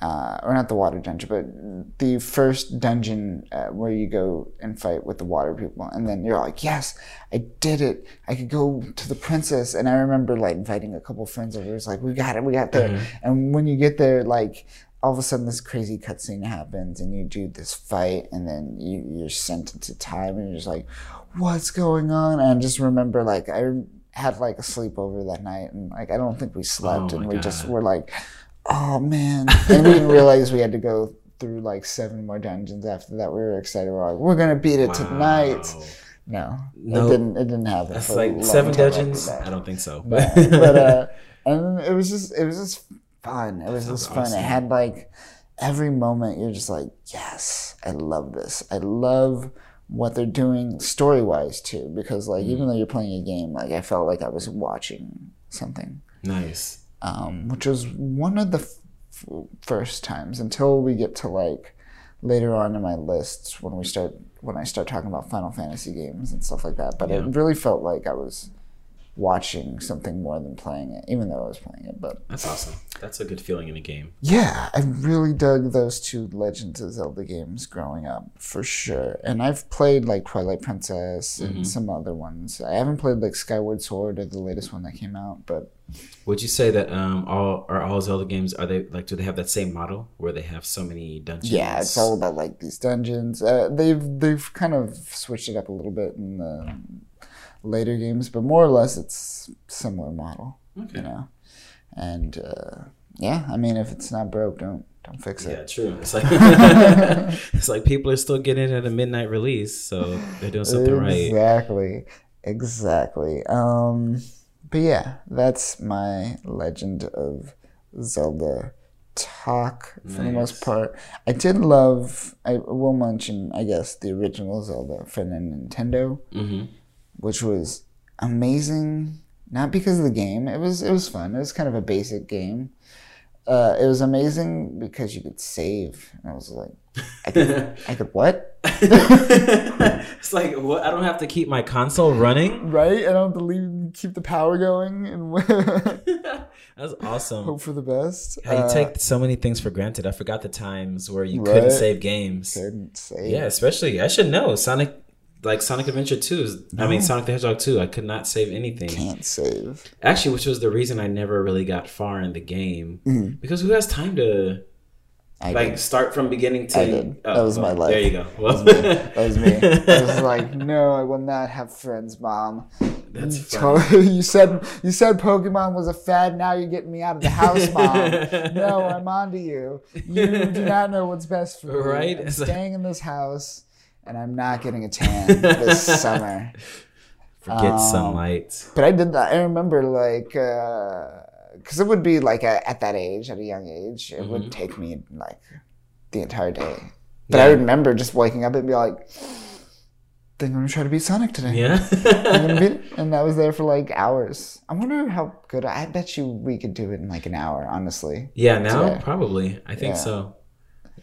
uh, or not the water dungeon, but the first dungeon uh, where you go and fight with the water people, and then you're like, "Yes, I did it! I could go to the princess." And I remember like inviting a couple friends over. It's like, "We got it! We got there!" And when you get there, like all of a sudden this crazy cutscene happens and you do this fight and then you, you're sent into time and you're just like what's going on and i just remember like i had like a sleepover that night and like i don't think we slept Oh and we just were like oh man and we didn't realize we had to go through like seven more dungeons after that we were excited we are like we're gonna beat it tonight no, No. it didn't it didn't happen That's like seven dungeons. I don't think so. but, but uh, and it was just it was just fun. It was just fun. awesome. It had like every moment you're just like, yes, I love this. I love what they're doing story wise too. Because like even though you're playing a game, like I felt like I was watching something, nice. Um, which was one of the f- first times until we get to like later on in my lists when we start when I start talking about Final Fantasy games and stuff like that. But Yeah. it really felt like I was watching something more than playing it, even though I was playing it. But That's awesome. That's a good feeling in a game. yeah, I really dug those two Legends of Zelda games growing up for sure. And I've played like Twilight Princess and some other ones. I haven't played like Skyward Sword or the latest one that came out, but Would you say that um all are all Zelda games are they like do they have that same model where they have so many dungeons? yeah, it's all about like these dungeons. Uh, they've they've kind of switched it up a little bit in the later games, but more or less it's similar model, Okay. you know. And uh, yeah, I mean, if it's not broke, don't don't fix it. Yeah, true. It's like it's like people are still getting it at a midnight release, so they're doing something right. Exactly. Exactly. Um but yeah, that's my Legend of Zelda talk for the most part. I did love I will mention I guess the original Zelda for the Nintendo, Mm-hmm. Which was amazing not because of the game. It was it was fun. It was kind of a basic game. Uh, it was amazing because you could save. And I was like, I could, I could what? it's like what? I don't have to keep my console running. Right? I don't have to leave, keep the power going and That's awesome. hope for the best. How you Uh, take so many things for granted. I forgot the times where you couldn't save games. couldn't say. Yeah, especially I should know Sonic, like Sonic Adventure Two. Is, I mean Sonic the Hedgehog Two. I could not save anything. Can't save. Actually, which was the reason I never really got far in the game Mm-hmm. because who has time to I like did. start from beginning to? I did. Oh, That was my life. There you go. Well, That was me. I was like, no, I will not have friends, mom. That's you, told- you said you said Pokemon was a fad. Now you're getting me out of the house, mom. no, I'm onto you. You do not know what's best for me. Right? I'm staying in this house, and I'm not getting a tan this summer. Forget Um, sunlight. But I did that. I remember like because it would be like a, at that age, at a young age, it would take me like the entire day. But I remember just waking up and be like, "I "Think I'm gonna try to beat Sonic today." Yeah. Beat. And I was there for like hours. I wonder how good. I bet you we could do it in like an hour. Honestly, Yeah, now today. probably. I think Yeah. so.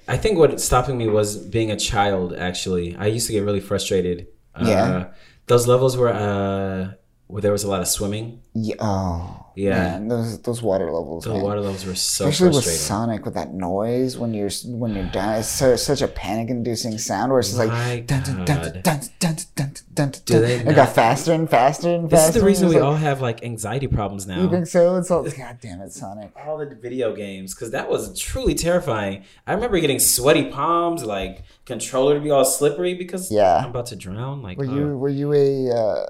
I think what stopping me was being a child. Actually, I used to get really frustrated. Uh, Yeah. those levels where uh, where there was a lot of swimming. yeah. Oh, Yeah. Man, those those water levels. The man. water levels were so Especially with. Sonic, with that noise when you're when you're down, it's so, such a panic-inducing sound where it's just like dun dun dun dun dun dun dun dun. It got faster and faster and faster. This is the reason we it's all have like anxiety problems now. You think so? It's all God damn it, Sonic. all the video games because that was truly terrifying. I remember getting sweaty palms, like controller to be all slippery because Yeah. I'm about to drown. Like, Were uh, you were you a uh,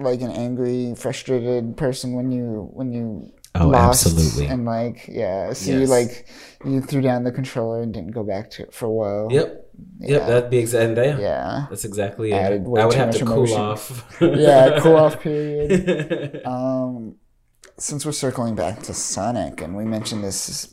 like an angry, frustrated person when you when you Oh, lost absolutely. and like yeah, so you like you threw down the controller and didn't go back to it for a while. Yep. Yep. Yeah. That'd be exactly. Yeah. Yeah. That's exactly it. Added way I would have to emotion. cool off. Yeah, cool off period. Um, since we're circling back to Sonic, and we mentioned this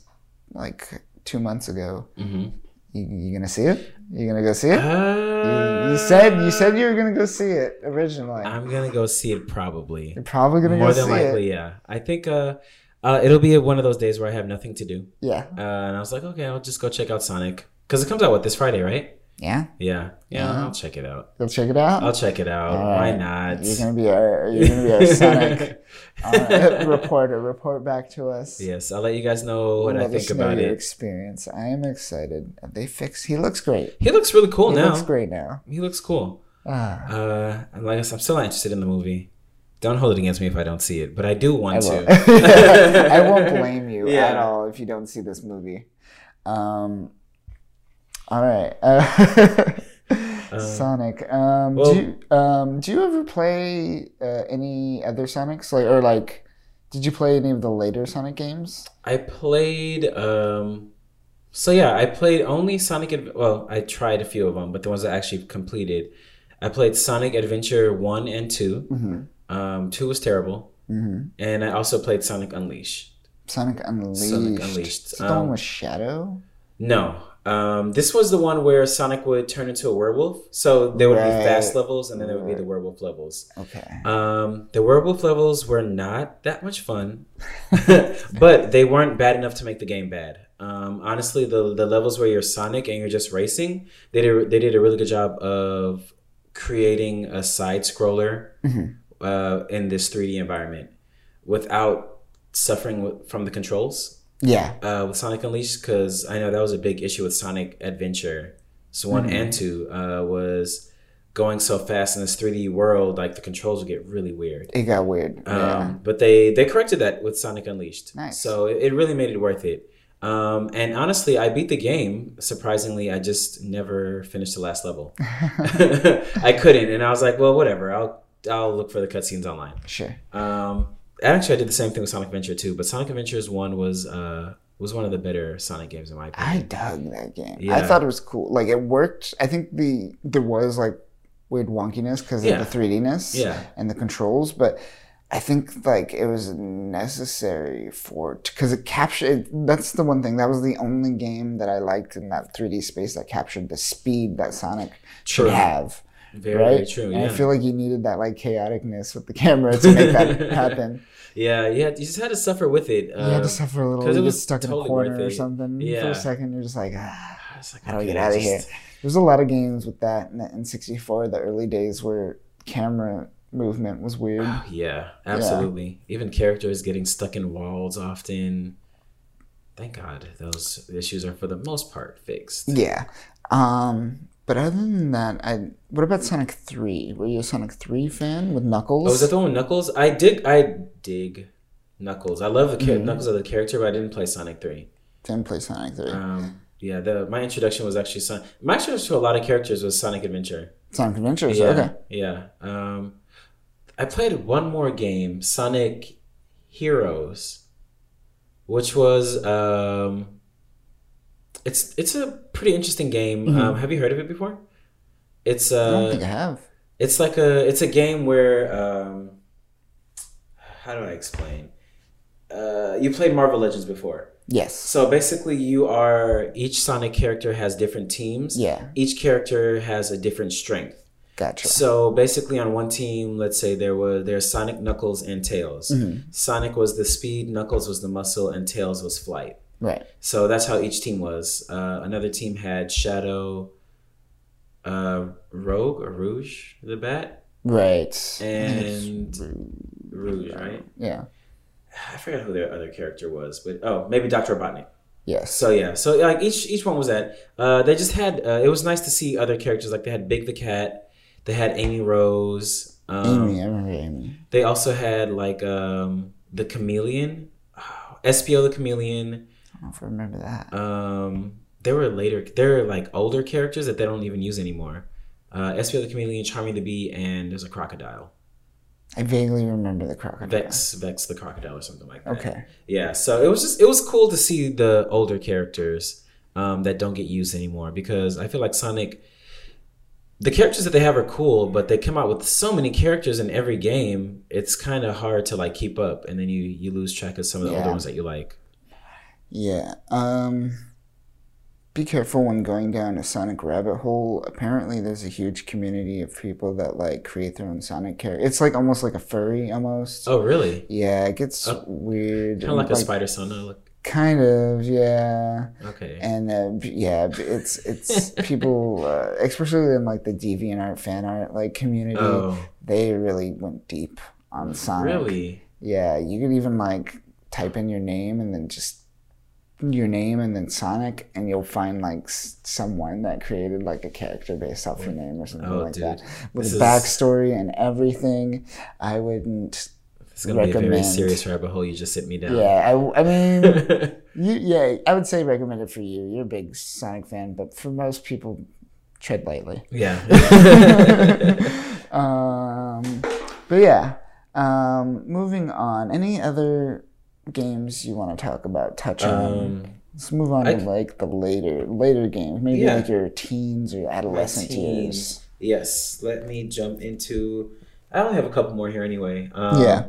like two months ago. Mm-hmm. You, you gonna see it? You gonna go see it? Uh, you, you said you said you were gonna go see it originally. I'm gonna go see it probably. You're probably gonna More go than likely, it. yeah. I think uh, uh, it'll be one of those days where I have nothing to do, Yeah. uh, and I was like, okay, I'll just go check out Sonic because it comes out what this Friday, right? Yeah. Yeah, yeah, Yeah. I'll check it out. Go check it out. I'll check it out. Why not? You're gonna be our you're gonna be our Sonic uh, reporter. Report back to us. yes, I'll let you guys know what I think about your it. experience. I am excited. They fix. He looks great. He looks really cool He now. looks great now. He looks cool. Ah, Uh, and like I said, I'm still not interested in the movie. Don't hold it against me if I don't see it, but I do want won't. to. I won't blame you Yeah. at all if you don't see this movie. Um. All right. Uh, Sonic. Um, well- do you, um, do you ever play uh, any other Sonics? Like, or like, did you play any of the later Sonic games? I played. Um, so yeah, I played only Sonic. Adv- Well, I tried a few of them, but the ones I actually completed, I played Sonic Adventure one and 2 Mm-hmm. Um, two was terrible, Mm-hmm. and I also played Sonic Unleashed. Sonic Unleashed. Sonic Unleashed, Is it the one um, with Shadow? No, um, this was the one where Sonic would turn into a werewolf. So there would Right. be fast levels, and then there would be the werewolf levels. Okay. Um, the werewolf levels were not that much fun, but they weren't bad enough to make the game bad. Um, honestly, the the levels where you're Sonic and you're just racing, they did they did a really good job of creating a side scroller uh, in this 3D environment without suffering from the controls Yeah. uh, with Sonic Unleashed because I know that was a big issue with Sonic Adventure. So one and two uh, was going so fast in this 3D world, like the controls would get really weird. It got weird. yeah. Um, but they they corrected that with Sonic Unleashed. Nice. So it, it really made it worth it. Um, and honestly, I beat the game. Surprisingly, I just never finished the last level. I couldn't, and I was like, well, whatever. I'll I'll look for the cutscenes online. Sure. Um, actually, I did the same thing with Sonic Adventure too. But Sonic Adventures one was uh was one of the better Sonic games in my opinion. I dug that game. I thought it was cool. Like it worked. I think the there was like weird wonkiness because Yeah. of the 3Dness Yeah. and the controls, but I think like it was necessary for because it captured. That's the one thing. That was the only game that I liked in that 3D space that captured the speed that Sonic should have. Very, Right. very true. And Yeah. I feel like you needed that like chaoticness with the camera to make that happen. yeah, yeah. You just had to suffer with it. Uh, you had to suffer a little. Because it was stuck in a corner or something for a second. You're just like, ah. I like, How do okay, get out of here? There's a lot of games with that in, in 64, the early days where camera movement was weird. Yeah, absolutely. Even characters getting stuck in walls often. Thank God those issues are for the most part fixed. Yeah. Um, but other than that, I what about Sonic 3? Were you a Sonic 3 fan with Knuckles? Oh, is that the one with Knuckles? I dig. I dig Knuckles. I love the Mm-hmm. Knuckles as the character, but I didn't play Sonic Three. Didn't play Sonic 3. Um, yeah, the my introduction was actually Sonic. my introduction to a lot of characters was Sonic Adventure. Sonic Adventures, Yeah, okay. yeah. Um, I played one more game, Sonic Heroes, which was um, it's it's a pretty interesting game. Um, have you heard of it before? It's Mm-hmm. I don't uh, think I have. it's like a it's a game where um, how do I explain? Uh, you played Marvel Legends before. Yes. So basically, you are each Sonic character has different teams. Yeah. Each character has a different strength. Gotcha. So basically, on one team, let's say there was there's Sonic, Knuckles, and Tails. Mm-hmm. Sonic was the speed, Knuckles was the muscle, and Tails was flight. Right. So that's how each team was. Uh, another team had Shadow, uh, Rogue or Rouge the Bat, Right. and Rouge, right? Yeah. I forgot who their other character was, but oh, maybe Doctor Robotnik. Yes. So yeah, so like each each one was that. Uh, they just had. Uh, it was nice to see other characters. Like they had Big the Cat. They had Amy Rose. Um, Amy, I remember Amy. They also had like um, the Chameleon, oh, Espio the Chameleon. I don't know if I remember that. Um, there were later. There are like older characters that they don't even use anymore. Uh, Espio the Chameleon, Charmy the Bee, and there's a crocodile. I vaguely remember the crocodile. Vex, Vex the crocodile, or something like that. Okay. Yeah, so it was just it was cool to see the older characters um, that don't get used anymore because I feel like Sonic, the characters that they have are cool, but they come out with so many characters in every game. It's kind of hard to like keep up, and then you you lose track of some of the older ones that you like. Yeah. Um be careful when going down a Sonic rabbit hole. Apparently, there's a huge community of people that like create their own Sonic character. It's like almost like a furry, almost. Oh, really? Yeah, it gets weird. Kind of like and, a spider sona. Look. Kind of, yeah. Okay. And uh, yeah, it's it's people, uh, especially in like the DeviantArt fan art like community. Oh. They really went deep on Sonic. Really? Yeah, you could even like type in your name and then just your name and then Sonic, and you'll find like s- someone that created like a character based off your name or something Oh, like dude. that with This a is- backstory and everything. I wouldn't. It's gonna be a very serious rabbit hole. You just sit me down. Yeah, I, I mean, you, yeah, I would say recommend it for you. You're a big Sonic fan, but for most people, tread lightly. yeah. Um, but yeah, um, moving on. Any other games you want to talk about? Touch on. um, Let's move on I- to like the later later games, maybe Yeah. like your teens or adolescent years. teens. Yes. Let me jump into. I only have a couple more here anyway. Um, yeah,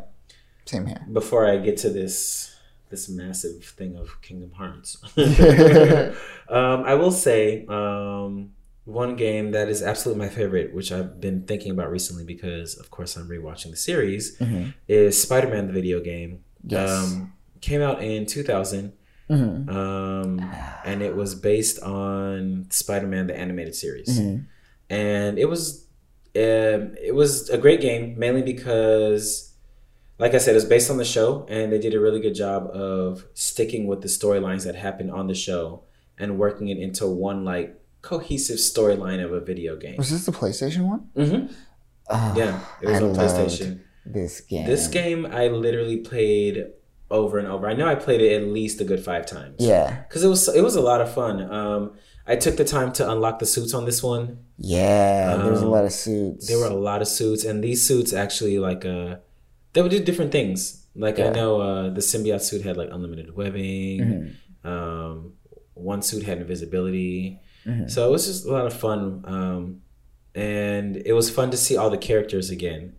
same here. Before I get to this this massive thing of Kingdom Hearts, um, I will say um, one game that is absolutely my favorite, which I've been thinking about recently because, of course, I'm rewatching the series, Mhm. is Spider-Man the video game. Yes. Um, came out in 2000. Mhm. um, and it was based on Spider-Man the animated series, Mhm. and it was um, it was a great game mainly because, like I said, it's based on the show, and they did a really good job of sticking with the storylines that happened on the show and working it into one like cohesive storyline of a video game. Was this the PlayStation one? hmm Oh, Yeah, it was I on loved PlayStation. This game. This game I literally played over and over. I know I played it at least a good five times. Yeah, because it was it was a lot of fun. Um, I took the time to unlock the suits on this one. yeah. there was a Um, lot of suits. There were a lot of suits, and these suits actually like uh, they would do different things. Like I know uh, the symbiote suit had like unlimited webbing. Mm-hmm. Um, one suit had invisibility. Mm-hmm. So it was just a lot of fun, um, and it was fun to see all the characters again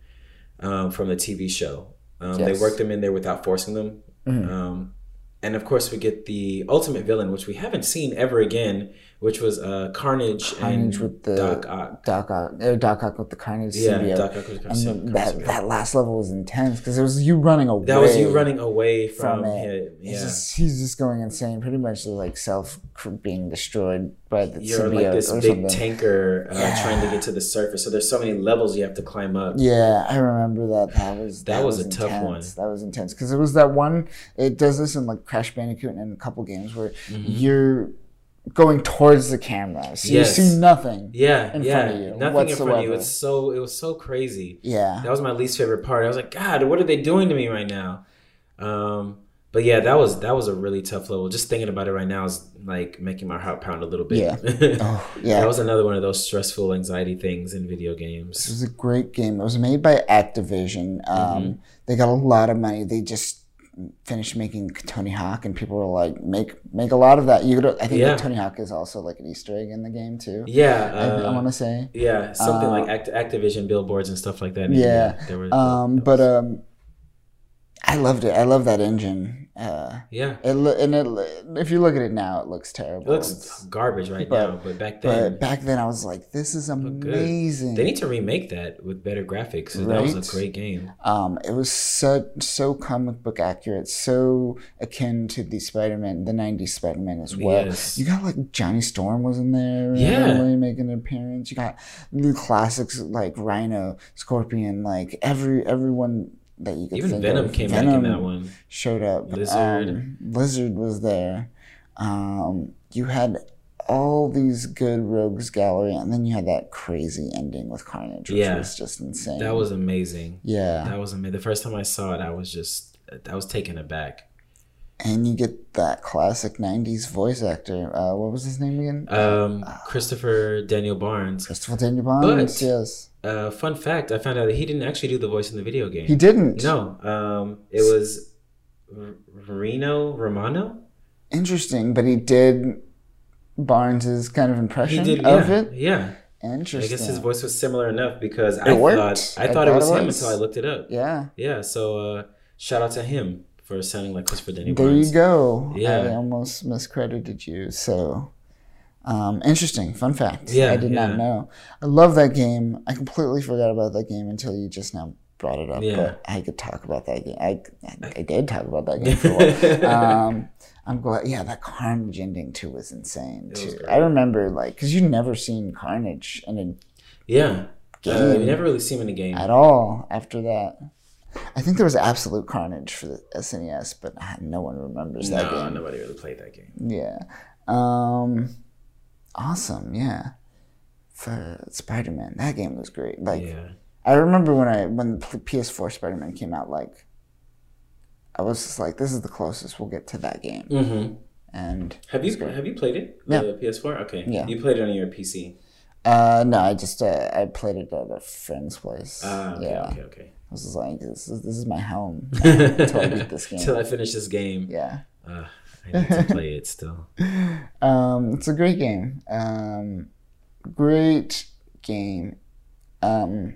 um, from the TV show. Um, They Yes. worked them in there without forcing them. Mhm. Um, and of course, we get the ultimate villain, which we haven't seen ever again, which was uh, Carnage, Carnage and with the Doc Ock. Doc Ock, or Doc Ock with the Carnage Yeah, symbiote. Doc Ock with the Carnage that symbiote. that last level was intense because it was you running away. That was you running away from from, it. it. He's just he's just going insane, pretty much like self being destroyed by the You're symbiote like this big something. tanker uh, Yeah. trying to get to the surface. So there's so many levels you have to climb up. Yeah, I remember that. That was That was a tough intense. one. That was intense because it was that one. It does this in like Crash Bandicoot and in a couple games where Mm-hmm. you're going towards the camera, so Yes. you see nothing. Yeah, in yeah. front of you Nothing in front of you. whatsoever. It's so it was so crazy. Yeah, That was my least favorite part. I was like, God, what are they doing to me right now? Um, but yeah, that was that was a really tough level. Just thinking about it right now is like making my heart pound a little bit. Yeah. Oh, yeah. That was another one of those stressful anxiety things in video games. This was a great game. It was made by Activision. Um, Mm-hmm. They got a lot of money. They just finished making Tony Hawk, and people were like, "Make make a lot of that." You could, I think Yeah. Tony Hawk is also like an Easter egg in the game too. Yeah, I, I uh, want to say. yeah, something uh, like Act- Activision billboards and stuff like that. Yeah. there were. Um, but um, I loved it. I love that engine. Uh, yeah, it lo- and it, if you look at it now, it looks terrible. it looks It's- garbage right but- now, but back then, but back then, I was like, "This is amazing." they need to remake that with better graphics. That was a great game. Um, it was so so comic book accurate, so akin to the Spider Man, the '90s Spider Man as well. Yes. You got like Johnny Storm was in there, Yeah. randomly making an appearance. You got the classics like Rhino, Scorpion, like every everyone that you could Even think Venom of. came back in that one. Showed up. Lizard. Um, Lizard was there. Um, you had all these good rogues gallery, and then you had that crazy ending with Carnage, which Yeah. was just insane. That was amazing. yeah. That was amazing. The first time I saw it, I was just, I was taken aback. and you get that classic 90s voice actor uh, what was his name again Um, Christopher Daniel Barnes. christopher daniel barnes but- yes Uh, fun fact: I found out that he didn't actually do the voice in the video game. he didn't No, um, it was R- Rino Romano. interesting but he did barnes's kind of impression did, of yeah, it yeah. interesting I guess his voice was similar enough because I worked. thought I I thought it was it him until I looked it up. yeah Yeah, so uh, shout out to him for sounding like Christopher Daniel there Barnes. you go Yeah. i almost miscredited you so Um, interesting. Fun fact. Yeah, I did yeah. not know. I love that game. I completely forgot about that game until you just now brought it up. Yeah. But I could talk about that game. I, I, I did talk about that game for a while. um, I'm glad. Yeah, that Carnage ending too was insane was too. great. I remember like because you never seen Carnage in a Yeah. Uh, Game. you never really seen him in a game. at all after that. I think there was Absolute Carnage for the SNES, but ah, no one remembers that No, game. nobody really played that game. Yeah. Um, awesome. Yeah. For Spider Man, that game was great. Like, Yeah. I remember when I when the PS4 Spider Man came out. Like, I was just like, "This is the closest we'll get to that game." Mm-hmm. And Have you have you played it? Yeah. The PS4. Okay. Yeah. You played it on your PC. uh, no, I just uh, I played it at a friend's place. Ah. Okay. yeah, Okay. Okay. I was just like, "This is this is my home." Until I beat this game. Till I finish this game. yeah. Uh, I need to play it still. Um, it's a great game. Um, great game. Um,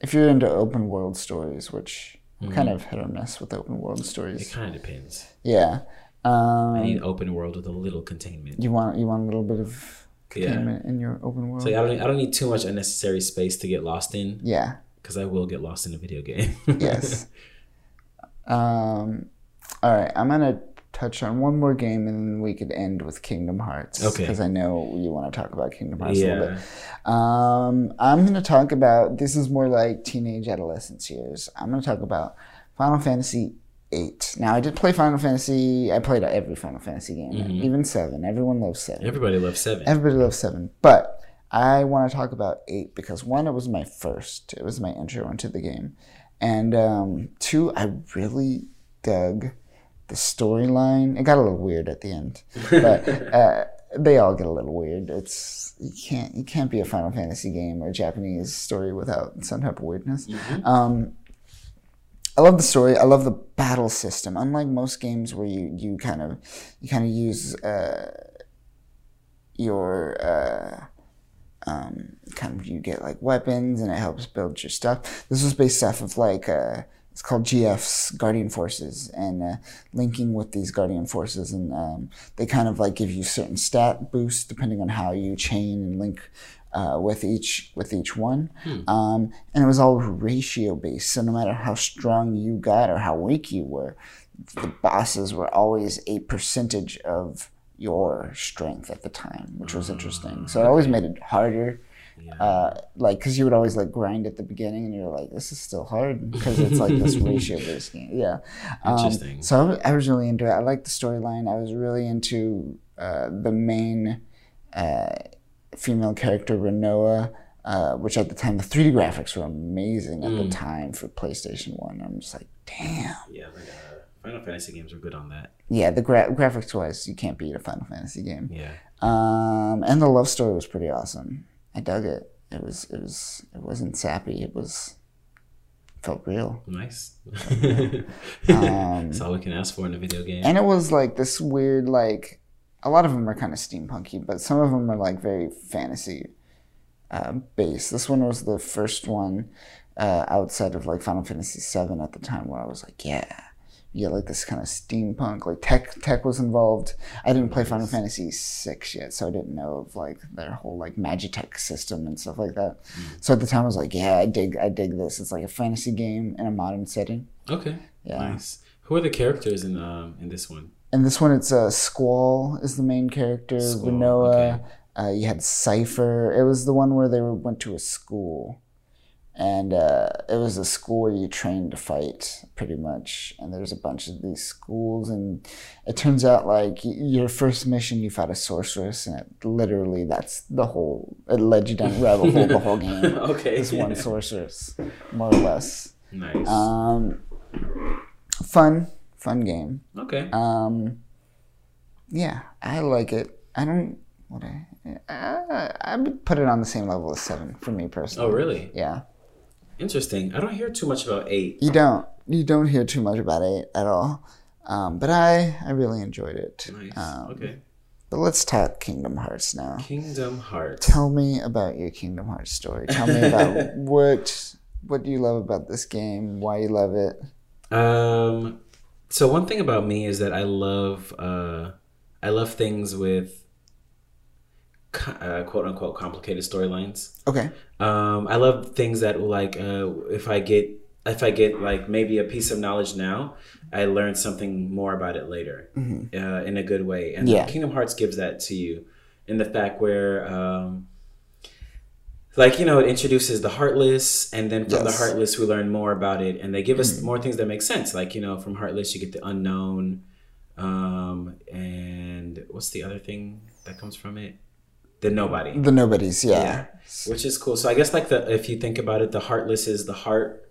if you're into open world stories, which I'm kind of hit or miss with open world stories, It kind of depends. yeah. I Um, need open world with a little containment. you want you want a little bit of Yeah. containment in your open world. So I don't I don't need too much unnecessary space to get lost in yeah. because I will get lost in a video game. Yes. um, all right. I'm gonna touch on one more game, and then we could end with Kingdom Hearts. Okay. Because I know you want to talk about Kingdom Hearts a little bit. Um, I'm going to talk about this is more like teenage adolescence years. I'm going to talk about Final Fantasy VIII. Now, I did play Final Fantasy. I played every Final Fantasy game, even seven. Everyone loves seven. Everybody loves seven. Everybody loves seven, but I want to talk about eight because one, it was my first. It was my intro into the game, and um, two, I really dug the storyline. It got a little weird at the end, but uh, they all get a little weird. It's you can't you can't be a Final Fantasy game or a Japanese story without some type of weirdness. Um, I love the story. I love the battle system. Unlike most games where you, you kind of you kind of use uh, your uh, um, kind of you get like weapons and it helps build your stuff. This was based off of like uh, it's called GF's Guardian Forces and uh, linking with these Guardian Forces and um, they kind of like give you certain stat boosts depending on how you chain and link uh, with each with each one. Um, and it was all ratio based. So no matter how strong you got or how weak you were, the bosses were always a percentage of your strength at the time, which was interesting. So it always made it harder. Uh, like, because you would always like grind at the beginning, and you're like, "This is still hard," because it's like this ratio-based game. Yeah. Um, Interesting. so I was, I was really into it. I liked the storyline. I was really into uh, the main uh, female character, Rinoa. Uh, which at the time the 3D graphics were amazing at the time for PlayStation One. I'm just like, damn. Yeah, like, uh, Final Fantasy games are good on that. Yeah, the gra- graphics wise, you can't beat a Final Fantasy game. Yeah. Um, and the love story was pretty awesome. I dug it. It was it was it wasn't sappy. It was felt real. Nice. Um, That's all we can ask for in a video game. And it was like this weird like a lot of them are kind of steampunky, but some of them are like very fantasy uh, based. This one was the first one uh, outside of like Final Fantasy VII at the time where I was like, yeah, get like this kind of steampunk. Like tech, tech was involved. I didn't play Final Fantasy VI yet, so I didn't know of like their whole like Magitech system and stuff like that. So at the time, I was like, yeah, I dig, I dig this. It's like a fantasy game in a modern setting. okay. Yeah. Nice. Who are the characters in um in this one? In this one, it's uh, Squall is the main character. Squall, Rinoa. okay. Uh, you had Seifer. It was the one where they were, went to a school, and uh, it was a school where you trained to fight, pretty much. And there's a bunch of these schools, and it turns out like your first mission, you fought a sorceress, and it, literally that's the whole. It led you down rabbit hole the whole game. Okay. This one sorceress, more or less. Nice. Um, fun, fun game. okay. Um, yeah, I like it. I don't. What I, I I would put it on the same level as seven for me personally. oh, really? Yeah, Interesting. I don't hear too much about eight. you don't you don't hear too much about eight at all. Um, but I I really enjoyed it. Nice. Um, okay. But let's talk Kingdom Hearts now. Kingdom Hearts. Tell me about your Kingdom Hearts story. Tell me about what what do you love about this game? Why you love it? Um, so one thing about me is that I love uh, I love things with uh, quote unquote complicated storylines. Okay. Um, I love things that will like uh, if I get if I get like maybe a piece of knowledge now, I learn something more about it later uh, in a good way. And Yeah. Kingdom Hearts gives that to you in the fact where. Um, like you know, it introduces the Heartless, and then from the Heartless, we learn more about it, and they give us more things that make sense. Like you know, from Heartless, you get the unknown, um, and what's the other thing that comes from it? The nobody The nobodies, yeah. yeah which is cool so i guess like the if you think about it the heartless is the heart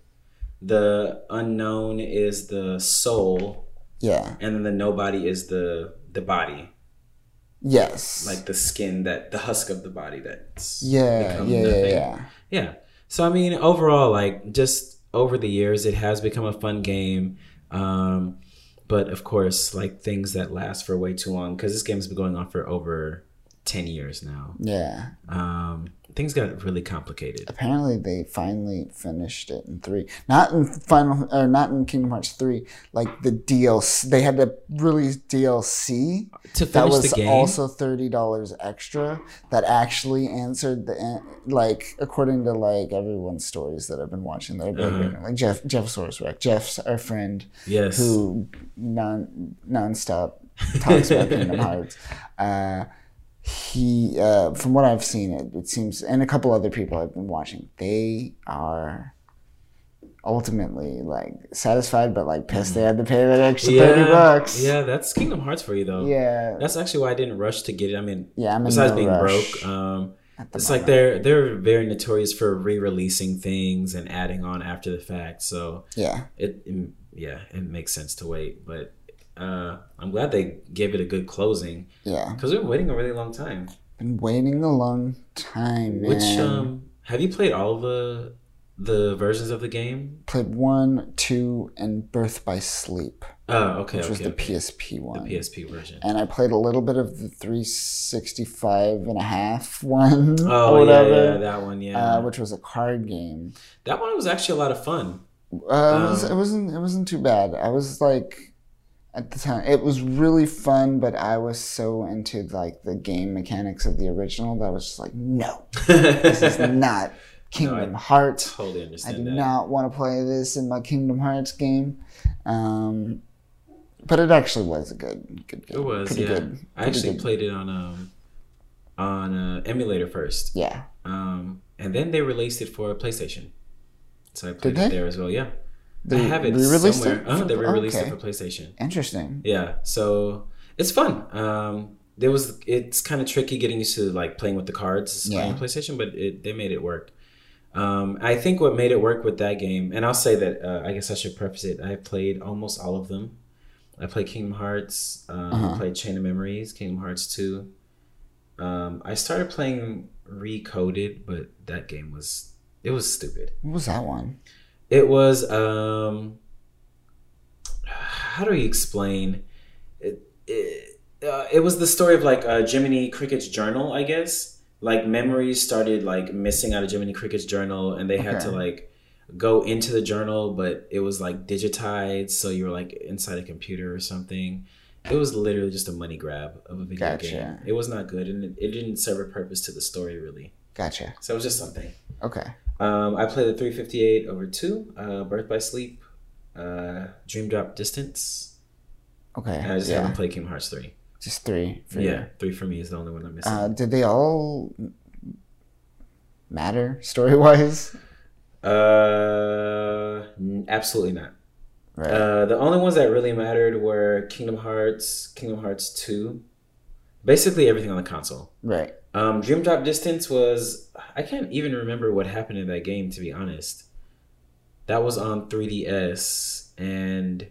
the unknown is the soul Yeah. and then the nobody is the the body Yes. like the skin that the husk of the body that's yeah, yeah, yeah, yeah. yeah so i mean overall like just over the years it has become a fun game um but of course like things that last for way too long because this game has been going on for over 10 years now Yeah. um things got really complicated Apparently, they finally finished it in three. Not in Final, or not in Kingdom Hearts three. Like the DLC, they had to release DLC to that finish was the game also thirty dollars extra. That actually answered the like according to like everyone's stories that I've been watching. That I've been Uh-huh. reading. like Jeff Jeff Sourcewreck. Jeff's our friend yes who non nonstop talks about Kingdom Hearts. Uh, he, uh, from what I've seen, it, it seems, and a couple other people I've been watching, they are ultimately like satisfied, but like pissed they had to pay that extra thirty bucks. Yeah, that's Kingdom Hearts for you though. yeah, That's actually why I didn't rush to get it. I mean, yeah. I'm besides no being rush broke, um, it's like they're they're very notorious for re-releasing things and adding on after the fact. So yeah, it, it- yeah, it makes sense to wait. But uh, I'm glad they gave it a good closing yeah. because we've been waiting a really long time. Been waiting a long time, man. Which um, have you played all the the versions of the game? Played one, two, and Birth by Sleep, Oh, okay, which was the okay. PSP one. the PSP version. and I played a little bit of the 365 and a half one Oh or yeah, whatever, yeah, that one, yeah. uh, which was a card game. that one was actually a lot of fun. Uh, it, was, Um, it wasn't it wasn't too bad. I was like at the time it was really fun, but I was so into like the game mechanics of the original that I was just like, no, this is not Kingdom Hearts. totally I do that. not want to play this in my Kingdom Hearts game. Um, but it actually was a good, good game. It was, pretty yeah. good. I actually good. played it on um on uh, emulator first, Yeah. um, and then they released it for PlayStation. So I played Did it they? there as well. Yeah, They I have it re-released somewhere. it Uh, they re-released okay. it for PlayStation. Interesting. Yeah, so it's fun. Um, there was it's kind of tricky getting used to like playing with the cards Yeah. on PlayStation, but it, they made it work. Um, I think what made it work with that game, and I'll say that uh, I guess I should preface it. I played almost all of them. I played Kingdom Hearts. Um, Uh-huh. Played Chain of Memories, Kingdom Hearts two. Um, I started playing Recoded, but that game was it was stupid. What was that one? It was um how do you explain it it, uh, it was the story of like uh, Jiminy Cricket's journal, I guess. Like memories started like missing out of Jiminy Cricket's journal and they had to like go into the journal but it was like digitized so you were like inside a computer or something. It was literally just a money grab of a video Gotcha. game. It was not good and it, it didn't serve a purpose to the story really. Gotcha. So it was just something. Okay. Um, I played the 358 over two, uh, Birth by Sleep, uh, Dream Drop Distance, Okay. and I just yeah. haven't played Kingdom Hearts 3. Just three. For Yeah, three for me is the only one I'm missing. Uh, did they all matter story wise? Uh, absolutely not. Right. Uh, the only ones that really mattered were Kingdom Hearts, Kingdom Hearts 2, basically everything on the console. right. Um, Dream Drop Distance was I can't even remember what happened in that game to be honest. That was on 3DS and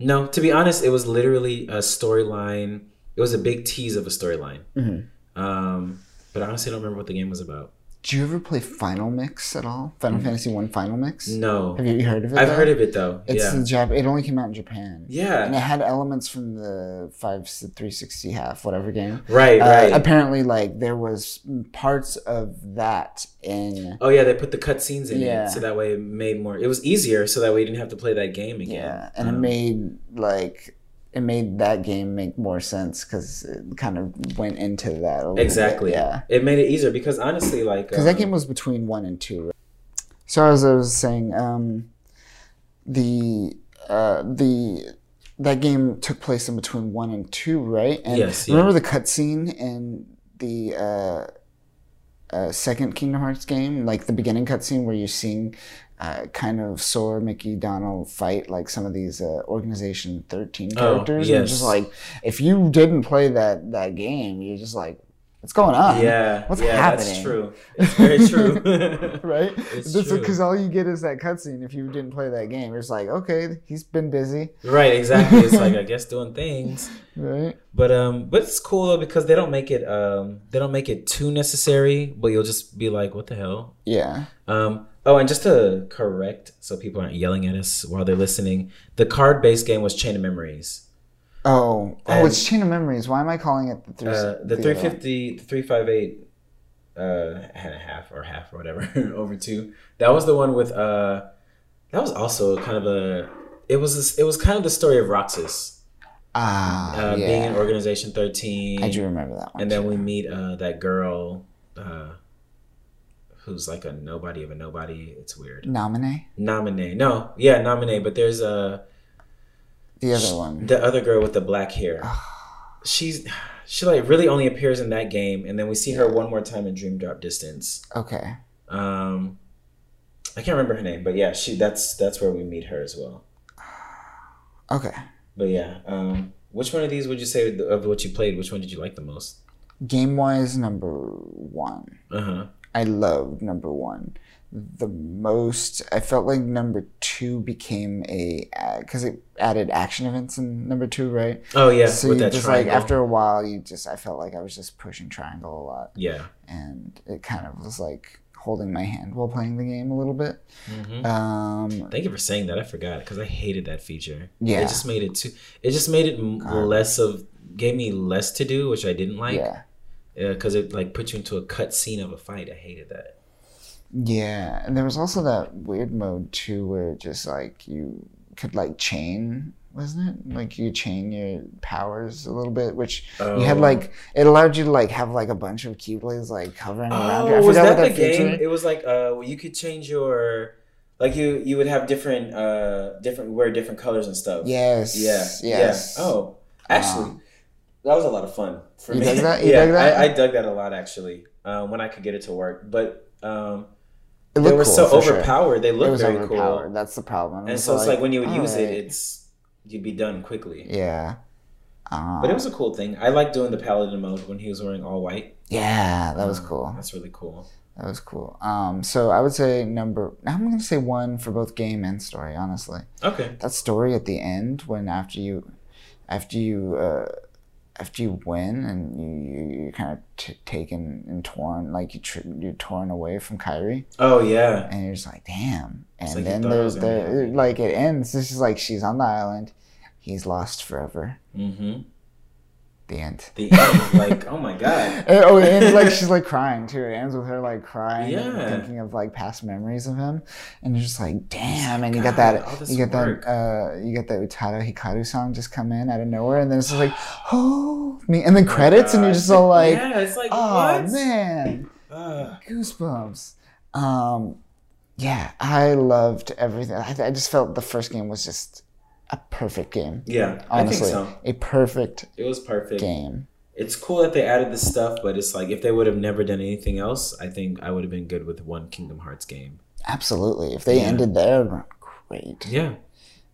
no, to be honest, it was literally a storyline. It was a big tease of a storyline. Mhm. Um, but I honestly don't remember what the game was about. Did you ever play Final Mix at all? Final Fantasy One Final Mix? No, Have you heard of it? I've though? heard of it though. It's yeah, the Jap- It only came out in Japan. Yeah. And it had elements from the five three sixty half whatever game. right, Uh, right. apparently, like there was parts of that in. Oh yeah, they put the cutscenes in Yeah. it, so that way it made more. It was easier, so that way you didn't have to play that game again. Yeah, and it Um, made like it made that game make more sense because it kind of went into that a little Exactly. Bit. Yeah. It made it easier because honestly, like because um, that game was between one and two. Right? So as I was saying, um, the uh, the that game took place in between one and two, right? And Yes, yeah. remember the cutscene in the uh, uh, second Kingdom Hearts game, like the beginning cutscene where you're seeing uh, kind of Sora, Mickey, Donald fight like some of these uh, Organization 13 characters. And yes. just like if you didn't play that that game, you're just like, what's going on? yeah, what's yeah, happening? that's true. It's very true. right? Because all you get is that cutscene. If you didn't play that game, it's like, okay, he's been busy, right, exactly. It's like I guess doing things. right? But um, but it's cool though because they don't make it um, they don't make it too necessary. But you'll just be like, what the hell? Yeah. Um, oh, and just to correct, so people aren't yelling at us while they're listening, the card-based game was Chain of Memories. Oh, oh, it's Chain of Memories. Why am I calling it the three? Uh, the three fifty, the three five eight, uh, and a half or half or whatever over two. That was the one with uh, that was also kind of a. It was this, it was kind of the story of Roxas Ah, uh, being in. Organization Thirteen. I do remember that one. and then too. we meet uh, that girl uh, who's like a nobody of a nobody. It's weird. Namine, Namine. No, yeah, Namine. But there's uh, the other one. the other girl with the black hair. She's she like really only appears in that game, and then we see her one more time in Dream Drop Distance. Okay. Um, I can't remember her name, but yeah, she that's that's where we meet her as well. Okay. But yeah, um, which one of these would you say of what you played? Which one did you like the most? Game wise, number one. Uh huh. I loved number one the most. I felt like number two became a because it added action events in number two, right? Oh yeah, so with you that just triangle. like after a while, you just I felt like I was just pushing triangle a lot, yeah. and it kind of was like holding my hand while playing the game a little bit. hmm Um, Thank you for saying that. I forgot because I hated that feature. Yeah. it just made it too. It just made it less of gave me less to do, which I didn't like. yeah, because it like put you into a cut scene of a fight. I hated that. yeah, and there was also that weird mode too, where just like you could like chain, wasn't it? Like you chain your powers a little bit, which you had Oh. like it allowed you to like have like a bunch of keyblades like hovering around you. I Oh, was that what the game? feature- It was like uh, you could change your like you you would have different uh different wear different colors and stuff. Yes. Yeah. Yes. Yeah. Oh, actually, that was a lot of fun for You me. dug that? You yeah, dug that? I, I dug that a lot actually. Um, when I could get it to work, but um, they were cool, so for sure. overpowered. They looked very overpowered. cool, That's the problem. And so it's like when you would use it, it's you'd be done quickly. yeah. Uh, But it was a cool thing. I liked doing the paladin mode when he was wearing all white. yeah, that was Um, cool. That's really cool. That was cool. Um, so I would say number. I'm gonna say one for both game and story. Honestly, Okay. that story at the end when after you, after you, uh, after you win and you, you you're kind of t- taken and torn, like you tr- you're torn away from Kairi, Oh yeah. and you're just like, damn. And like then there's the like it ends. This is like she's on the island, he's lost forever. Mm-hmm. The end. The end, like, oh my god. And- oh, it ends like she's like crying too. It ends with her like crying, and Yeah. thinking of like past memories of him, and you're just like, damn. And you God, get that, you get work. that, uh, you get that Utada Hikaru song just come in out of nowhere, and then it's just like, oh me, and then credits, and you're just all like, yeah, it's like, oh what? man, Ugh. goosebumps. Um, yeah, I loved everything. I, I just felt the first game was just a perfect game. yeah, Honestly, I think so. a perfect It was perfect. game. It's cool that they added this stuff, but it's like if they would have never done anything else, I think I would have been good with one Kingdom Hearts game. Absolutely. If they Yeah. ended there, great. Yeah,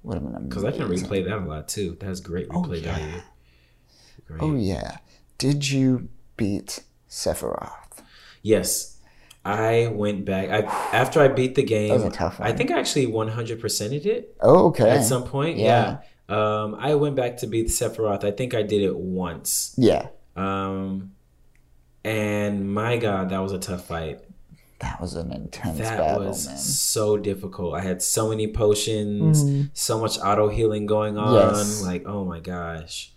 Would have been amazing. because I can replay that a lot too. That has great oh, replay yeah. value. Great. Oh yeah. Did you beat Sephiroth? Yes, I went back. I after I beat the game. That was a tough I think I actually 100%ed it Oh, okay. at some point. Yeah. Yeah. Um, I went back to beat Sephiroth. I think I did it once. yeah. Um, and my God, that was a tough fight. That was an intense battle. That battle, was man. so difficult. I had so many potions, so much auto healing going on. Yes. Like, oh my gosh.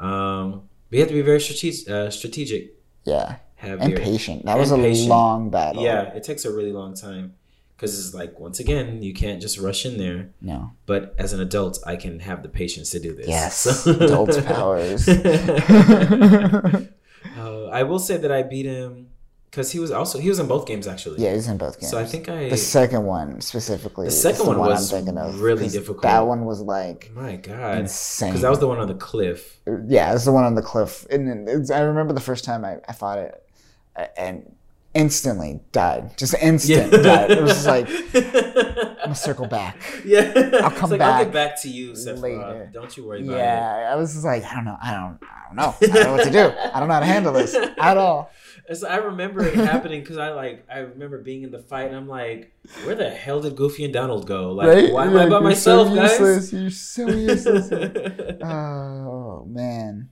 Um, you have to be very. Uh, strategic. Yeah. Have And your patient. That was a patient. long battle. yeah. It takes a really long time because it's like once again you can't just rush in there. No. But as an adult, I can have the patience to do this. Yes. So- Adult's powers. Uh, I will say that I beat him because he was also he was in both games actually. yeah, he's in both games. So I think I the second one specifically. The second one one was I'm thinking of. really difficult. That one was like my God insane. because that was the one on the cliff. yeah, it's the one on the cliff. And it's, I remember the first time I, I fought it, and instantly died. Just instant died. It was just like I'm gonna circle back. yeah, I'll come like, I'll back get back to you, Sephiroth. later. Don't you worry about it. Yeah, I was just like, I don't know, I don't, I don't know, I don't know what to do. I don't know how to handle this at all. It's, I remember it happening because I like I remember being in the fight and I'm like, where the hell did Goofy and Donald go? Like, right? why am You're I by myself, so guys? useless. You're so useless. oh man,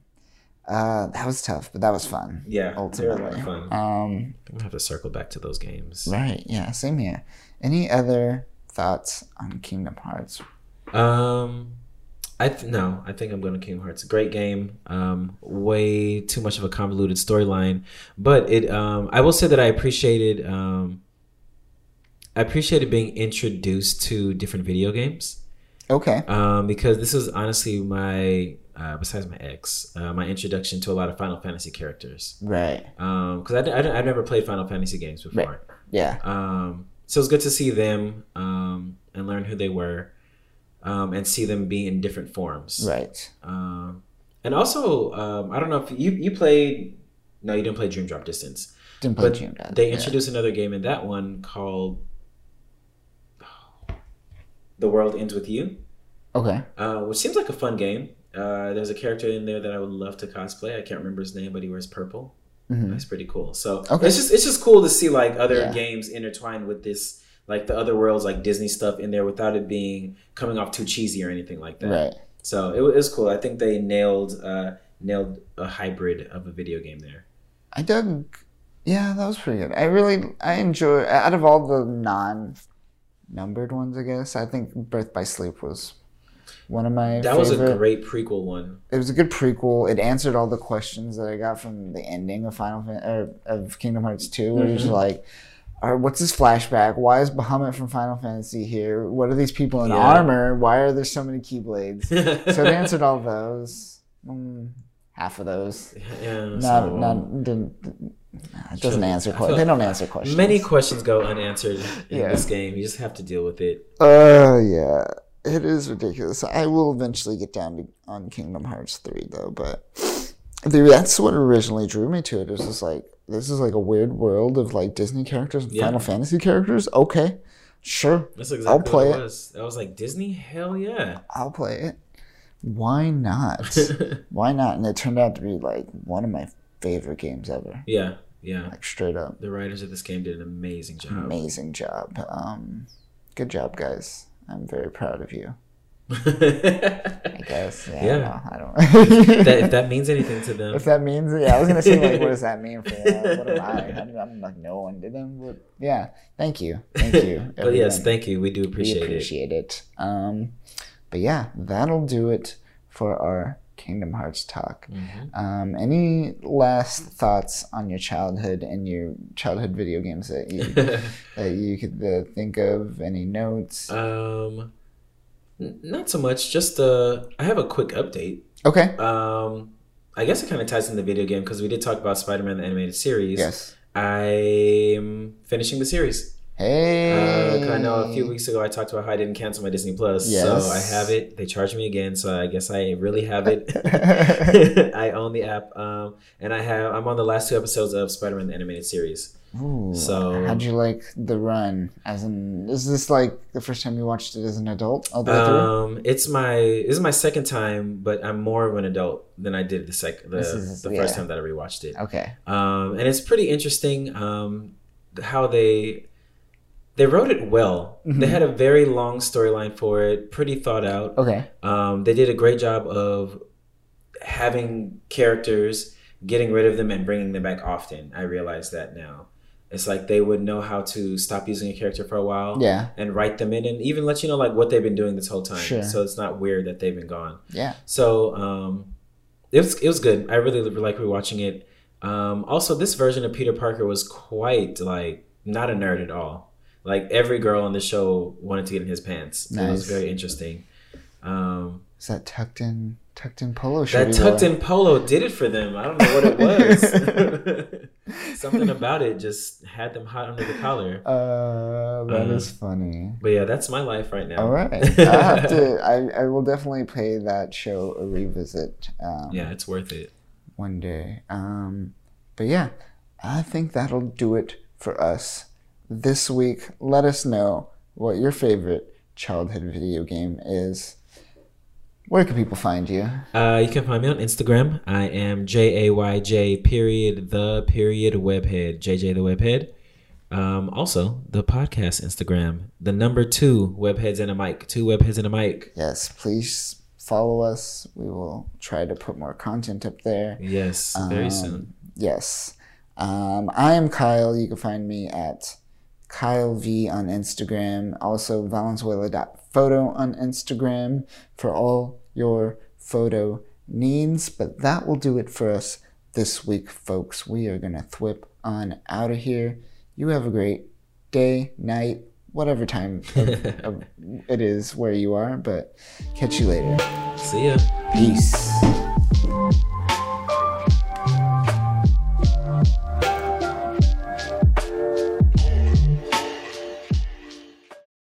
uh, that was tough, but that was fun. yeah, they were a lot ultimately. fun. Um, gonna have to circle back to those games. right? Yeah, same here. Any other thoughts on Kingdom Hearts? Um, I th- no, I think I'm going to Kingdom Hearts. Great game. Um, way too much of a convoluted storyline, but it. Um, I will say that I appreciated. Um, I appreciated being introduced to different video games. Okay. Um, because this is honestly my. Uh, besides my ex, uh, my introduction to a lot of Final Fantasy characters. Right. Um, because I, I, I've never played Final Fantasy games before. Yeah. Um, so it's good to see them um, and learn who they were um, and see them be in different forms. Right. Um, and also, um, I don't know if you, you played, no, you didn't play Dream Drop Distance, Didn't play Dream Dad. they yeah. introduced another game in that one called The World Ends With You, Okay. uh, which seems like a fun game. Uh, there's a character in there that I would love to cosplay. I can't remember his name, but he wears purple. Mhm. That's pretty cool. So Okay. it's just it's just cool to see like other Yeah. games intertwined with this, like the other worlds, like Disney stuff in there, without it being coming off too cheesy or anything like that. Right. So it was cool. I think they nailed uh, nailed a hybrid of a video game there. I dug. Yeah, that was pretty good. I really, I enjoy. Out of all the non-numbered ones, I guess I think Birth by Sleep was one of my. That was a great prequel one. It was a good prequel. It answered all the questions that I got from the ending of Final Fan- or of Kingdom Hearts Two, where Mhm. like. Or what's this flashback? Why is Bahamut from Final Fantasy here? What are these people in Yeah. armor? Why are there so many Keyblades? so it answered all those. Mm, half of those. yeah, Not, so- not didn't. It doesn't answer. I Que- feel- they don't answer questions. Many questions go unanswered in Yeah. this game. You just have to deal with it. Uh, yeah, it is ridiculous. I will eventually get down to on Kingdom Hearts three though, but the, that's what originally drew me to it. It was just like this is like a weird world of like Disney characters and Yeah. Final Fantasy characters. Okay, sure, That's exactly I'll play it it. was. I was like Disney, hell yeah. I'll play it. Why not? Why not? And it turned out to be like one of my favorite games ever. yeah, yeah. Like straight up. The writers of this game did an amazing job. amazing job. Um, good job, guys. I'm very proud of you. I guess. Yeah. Yeah. I don't know. if that means anything to them. if that means, yeah, I was gonna say like, what does that mean for you? What am I? I'm, I'm like no one did them. But yeah, thank you, thank you. but yes, thank you. We do appreciate, it. we appreciate it. Um, but yeah, that'll do it for our Kingdom Hearts talk. Mhm. Um, any last thoughts on your childhood and your childhood video games that you that you could uh, think of? Any notes? um, n- not so much. Just uh, I have a quick update. okay. Um, I guess it kind of ties in the video game because we did talk about Spider-Man the animated series. Yes. I'm finishing the series. Hey. Uh, I know a few weeks ago I talked about how I didn't cancel my Disney Plus, Yes. so I have it. They charged me again, so I guess I really have it. I own the app, um, and I have. I'm on the last two episodes of Spider-Man the animated series. Ooh, So- how'd you like the run? As in, is this like the first time you watched it as an adult all the way through? Um, it's my this is my second time, but I'm more of an adult than I did the sec the, This is- the first time that I rewatched it. Okay. um, and it's pretty interesting um, how they they wrote it well. Mm-hmm. They had a very long storyline for it, pretty thought out. Okay. Um, they did a great job of having characters, getting rid of them, and bringing them back often. I realize that now. It's like they would know how to stop using a character for a while Yeah. and write them in, and even let you know like what they've been doing this whole time. Sure. So it's not weird that they've been gone. Yeah. So um, it was it was good. I really like rewatching it. Um, also, this version of Peter Parker was quite like not a nerd at all. Like every girl on the show wanted to get in his pants. It was very interesting. Um, Is that tucked in tucked in polo shirt? that tucked in polo did it for them. I don't know what it was. Something about it just had them hot under the collar. Uh, that is Uh, funny. But yeah, that's my life right now. All right, I have to. I, I will definitely pay that show a revisit. Um, yeah, it's worth it. one day. Um, but yeah, I think that'll do it for us this week. Let us know what your favorite childhood video game is. Where can people find you? Uh, you can find me on Instagram. I am J A Y J period the period webhead JJ the webhead. Um, also the podcast Instagram, the number two webheads and a mic, two webheads and a mic. Yes, please follow us. We will try to put more content up there. Yes, very Um, soon. Yes. Um, I am Kyle. You can find me at Kyle V on Instagram. Also, Valenzuela.photo on Instagram for all your photo needs. But that will do it for us this week, folks. We are going to thwip on out of here. You have a great day, night, whatever time of, of it is where you are. But catch you later. See ya. Peace.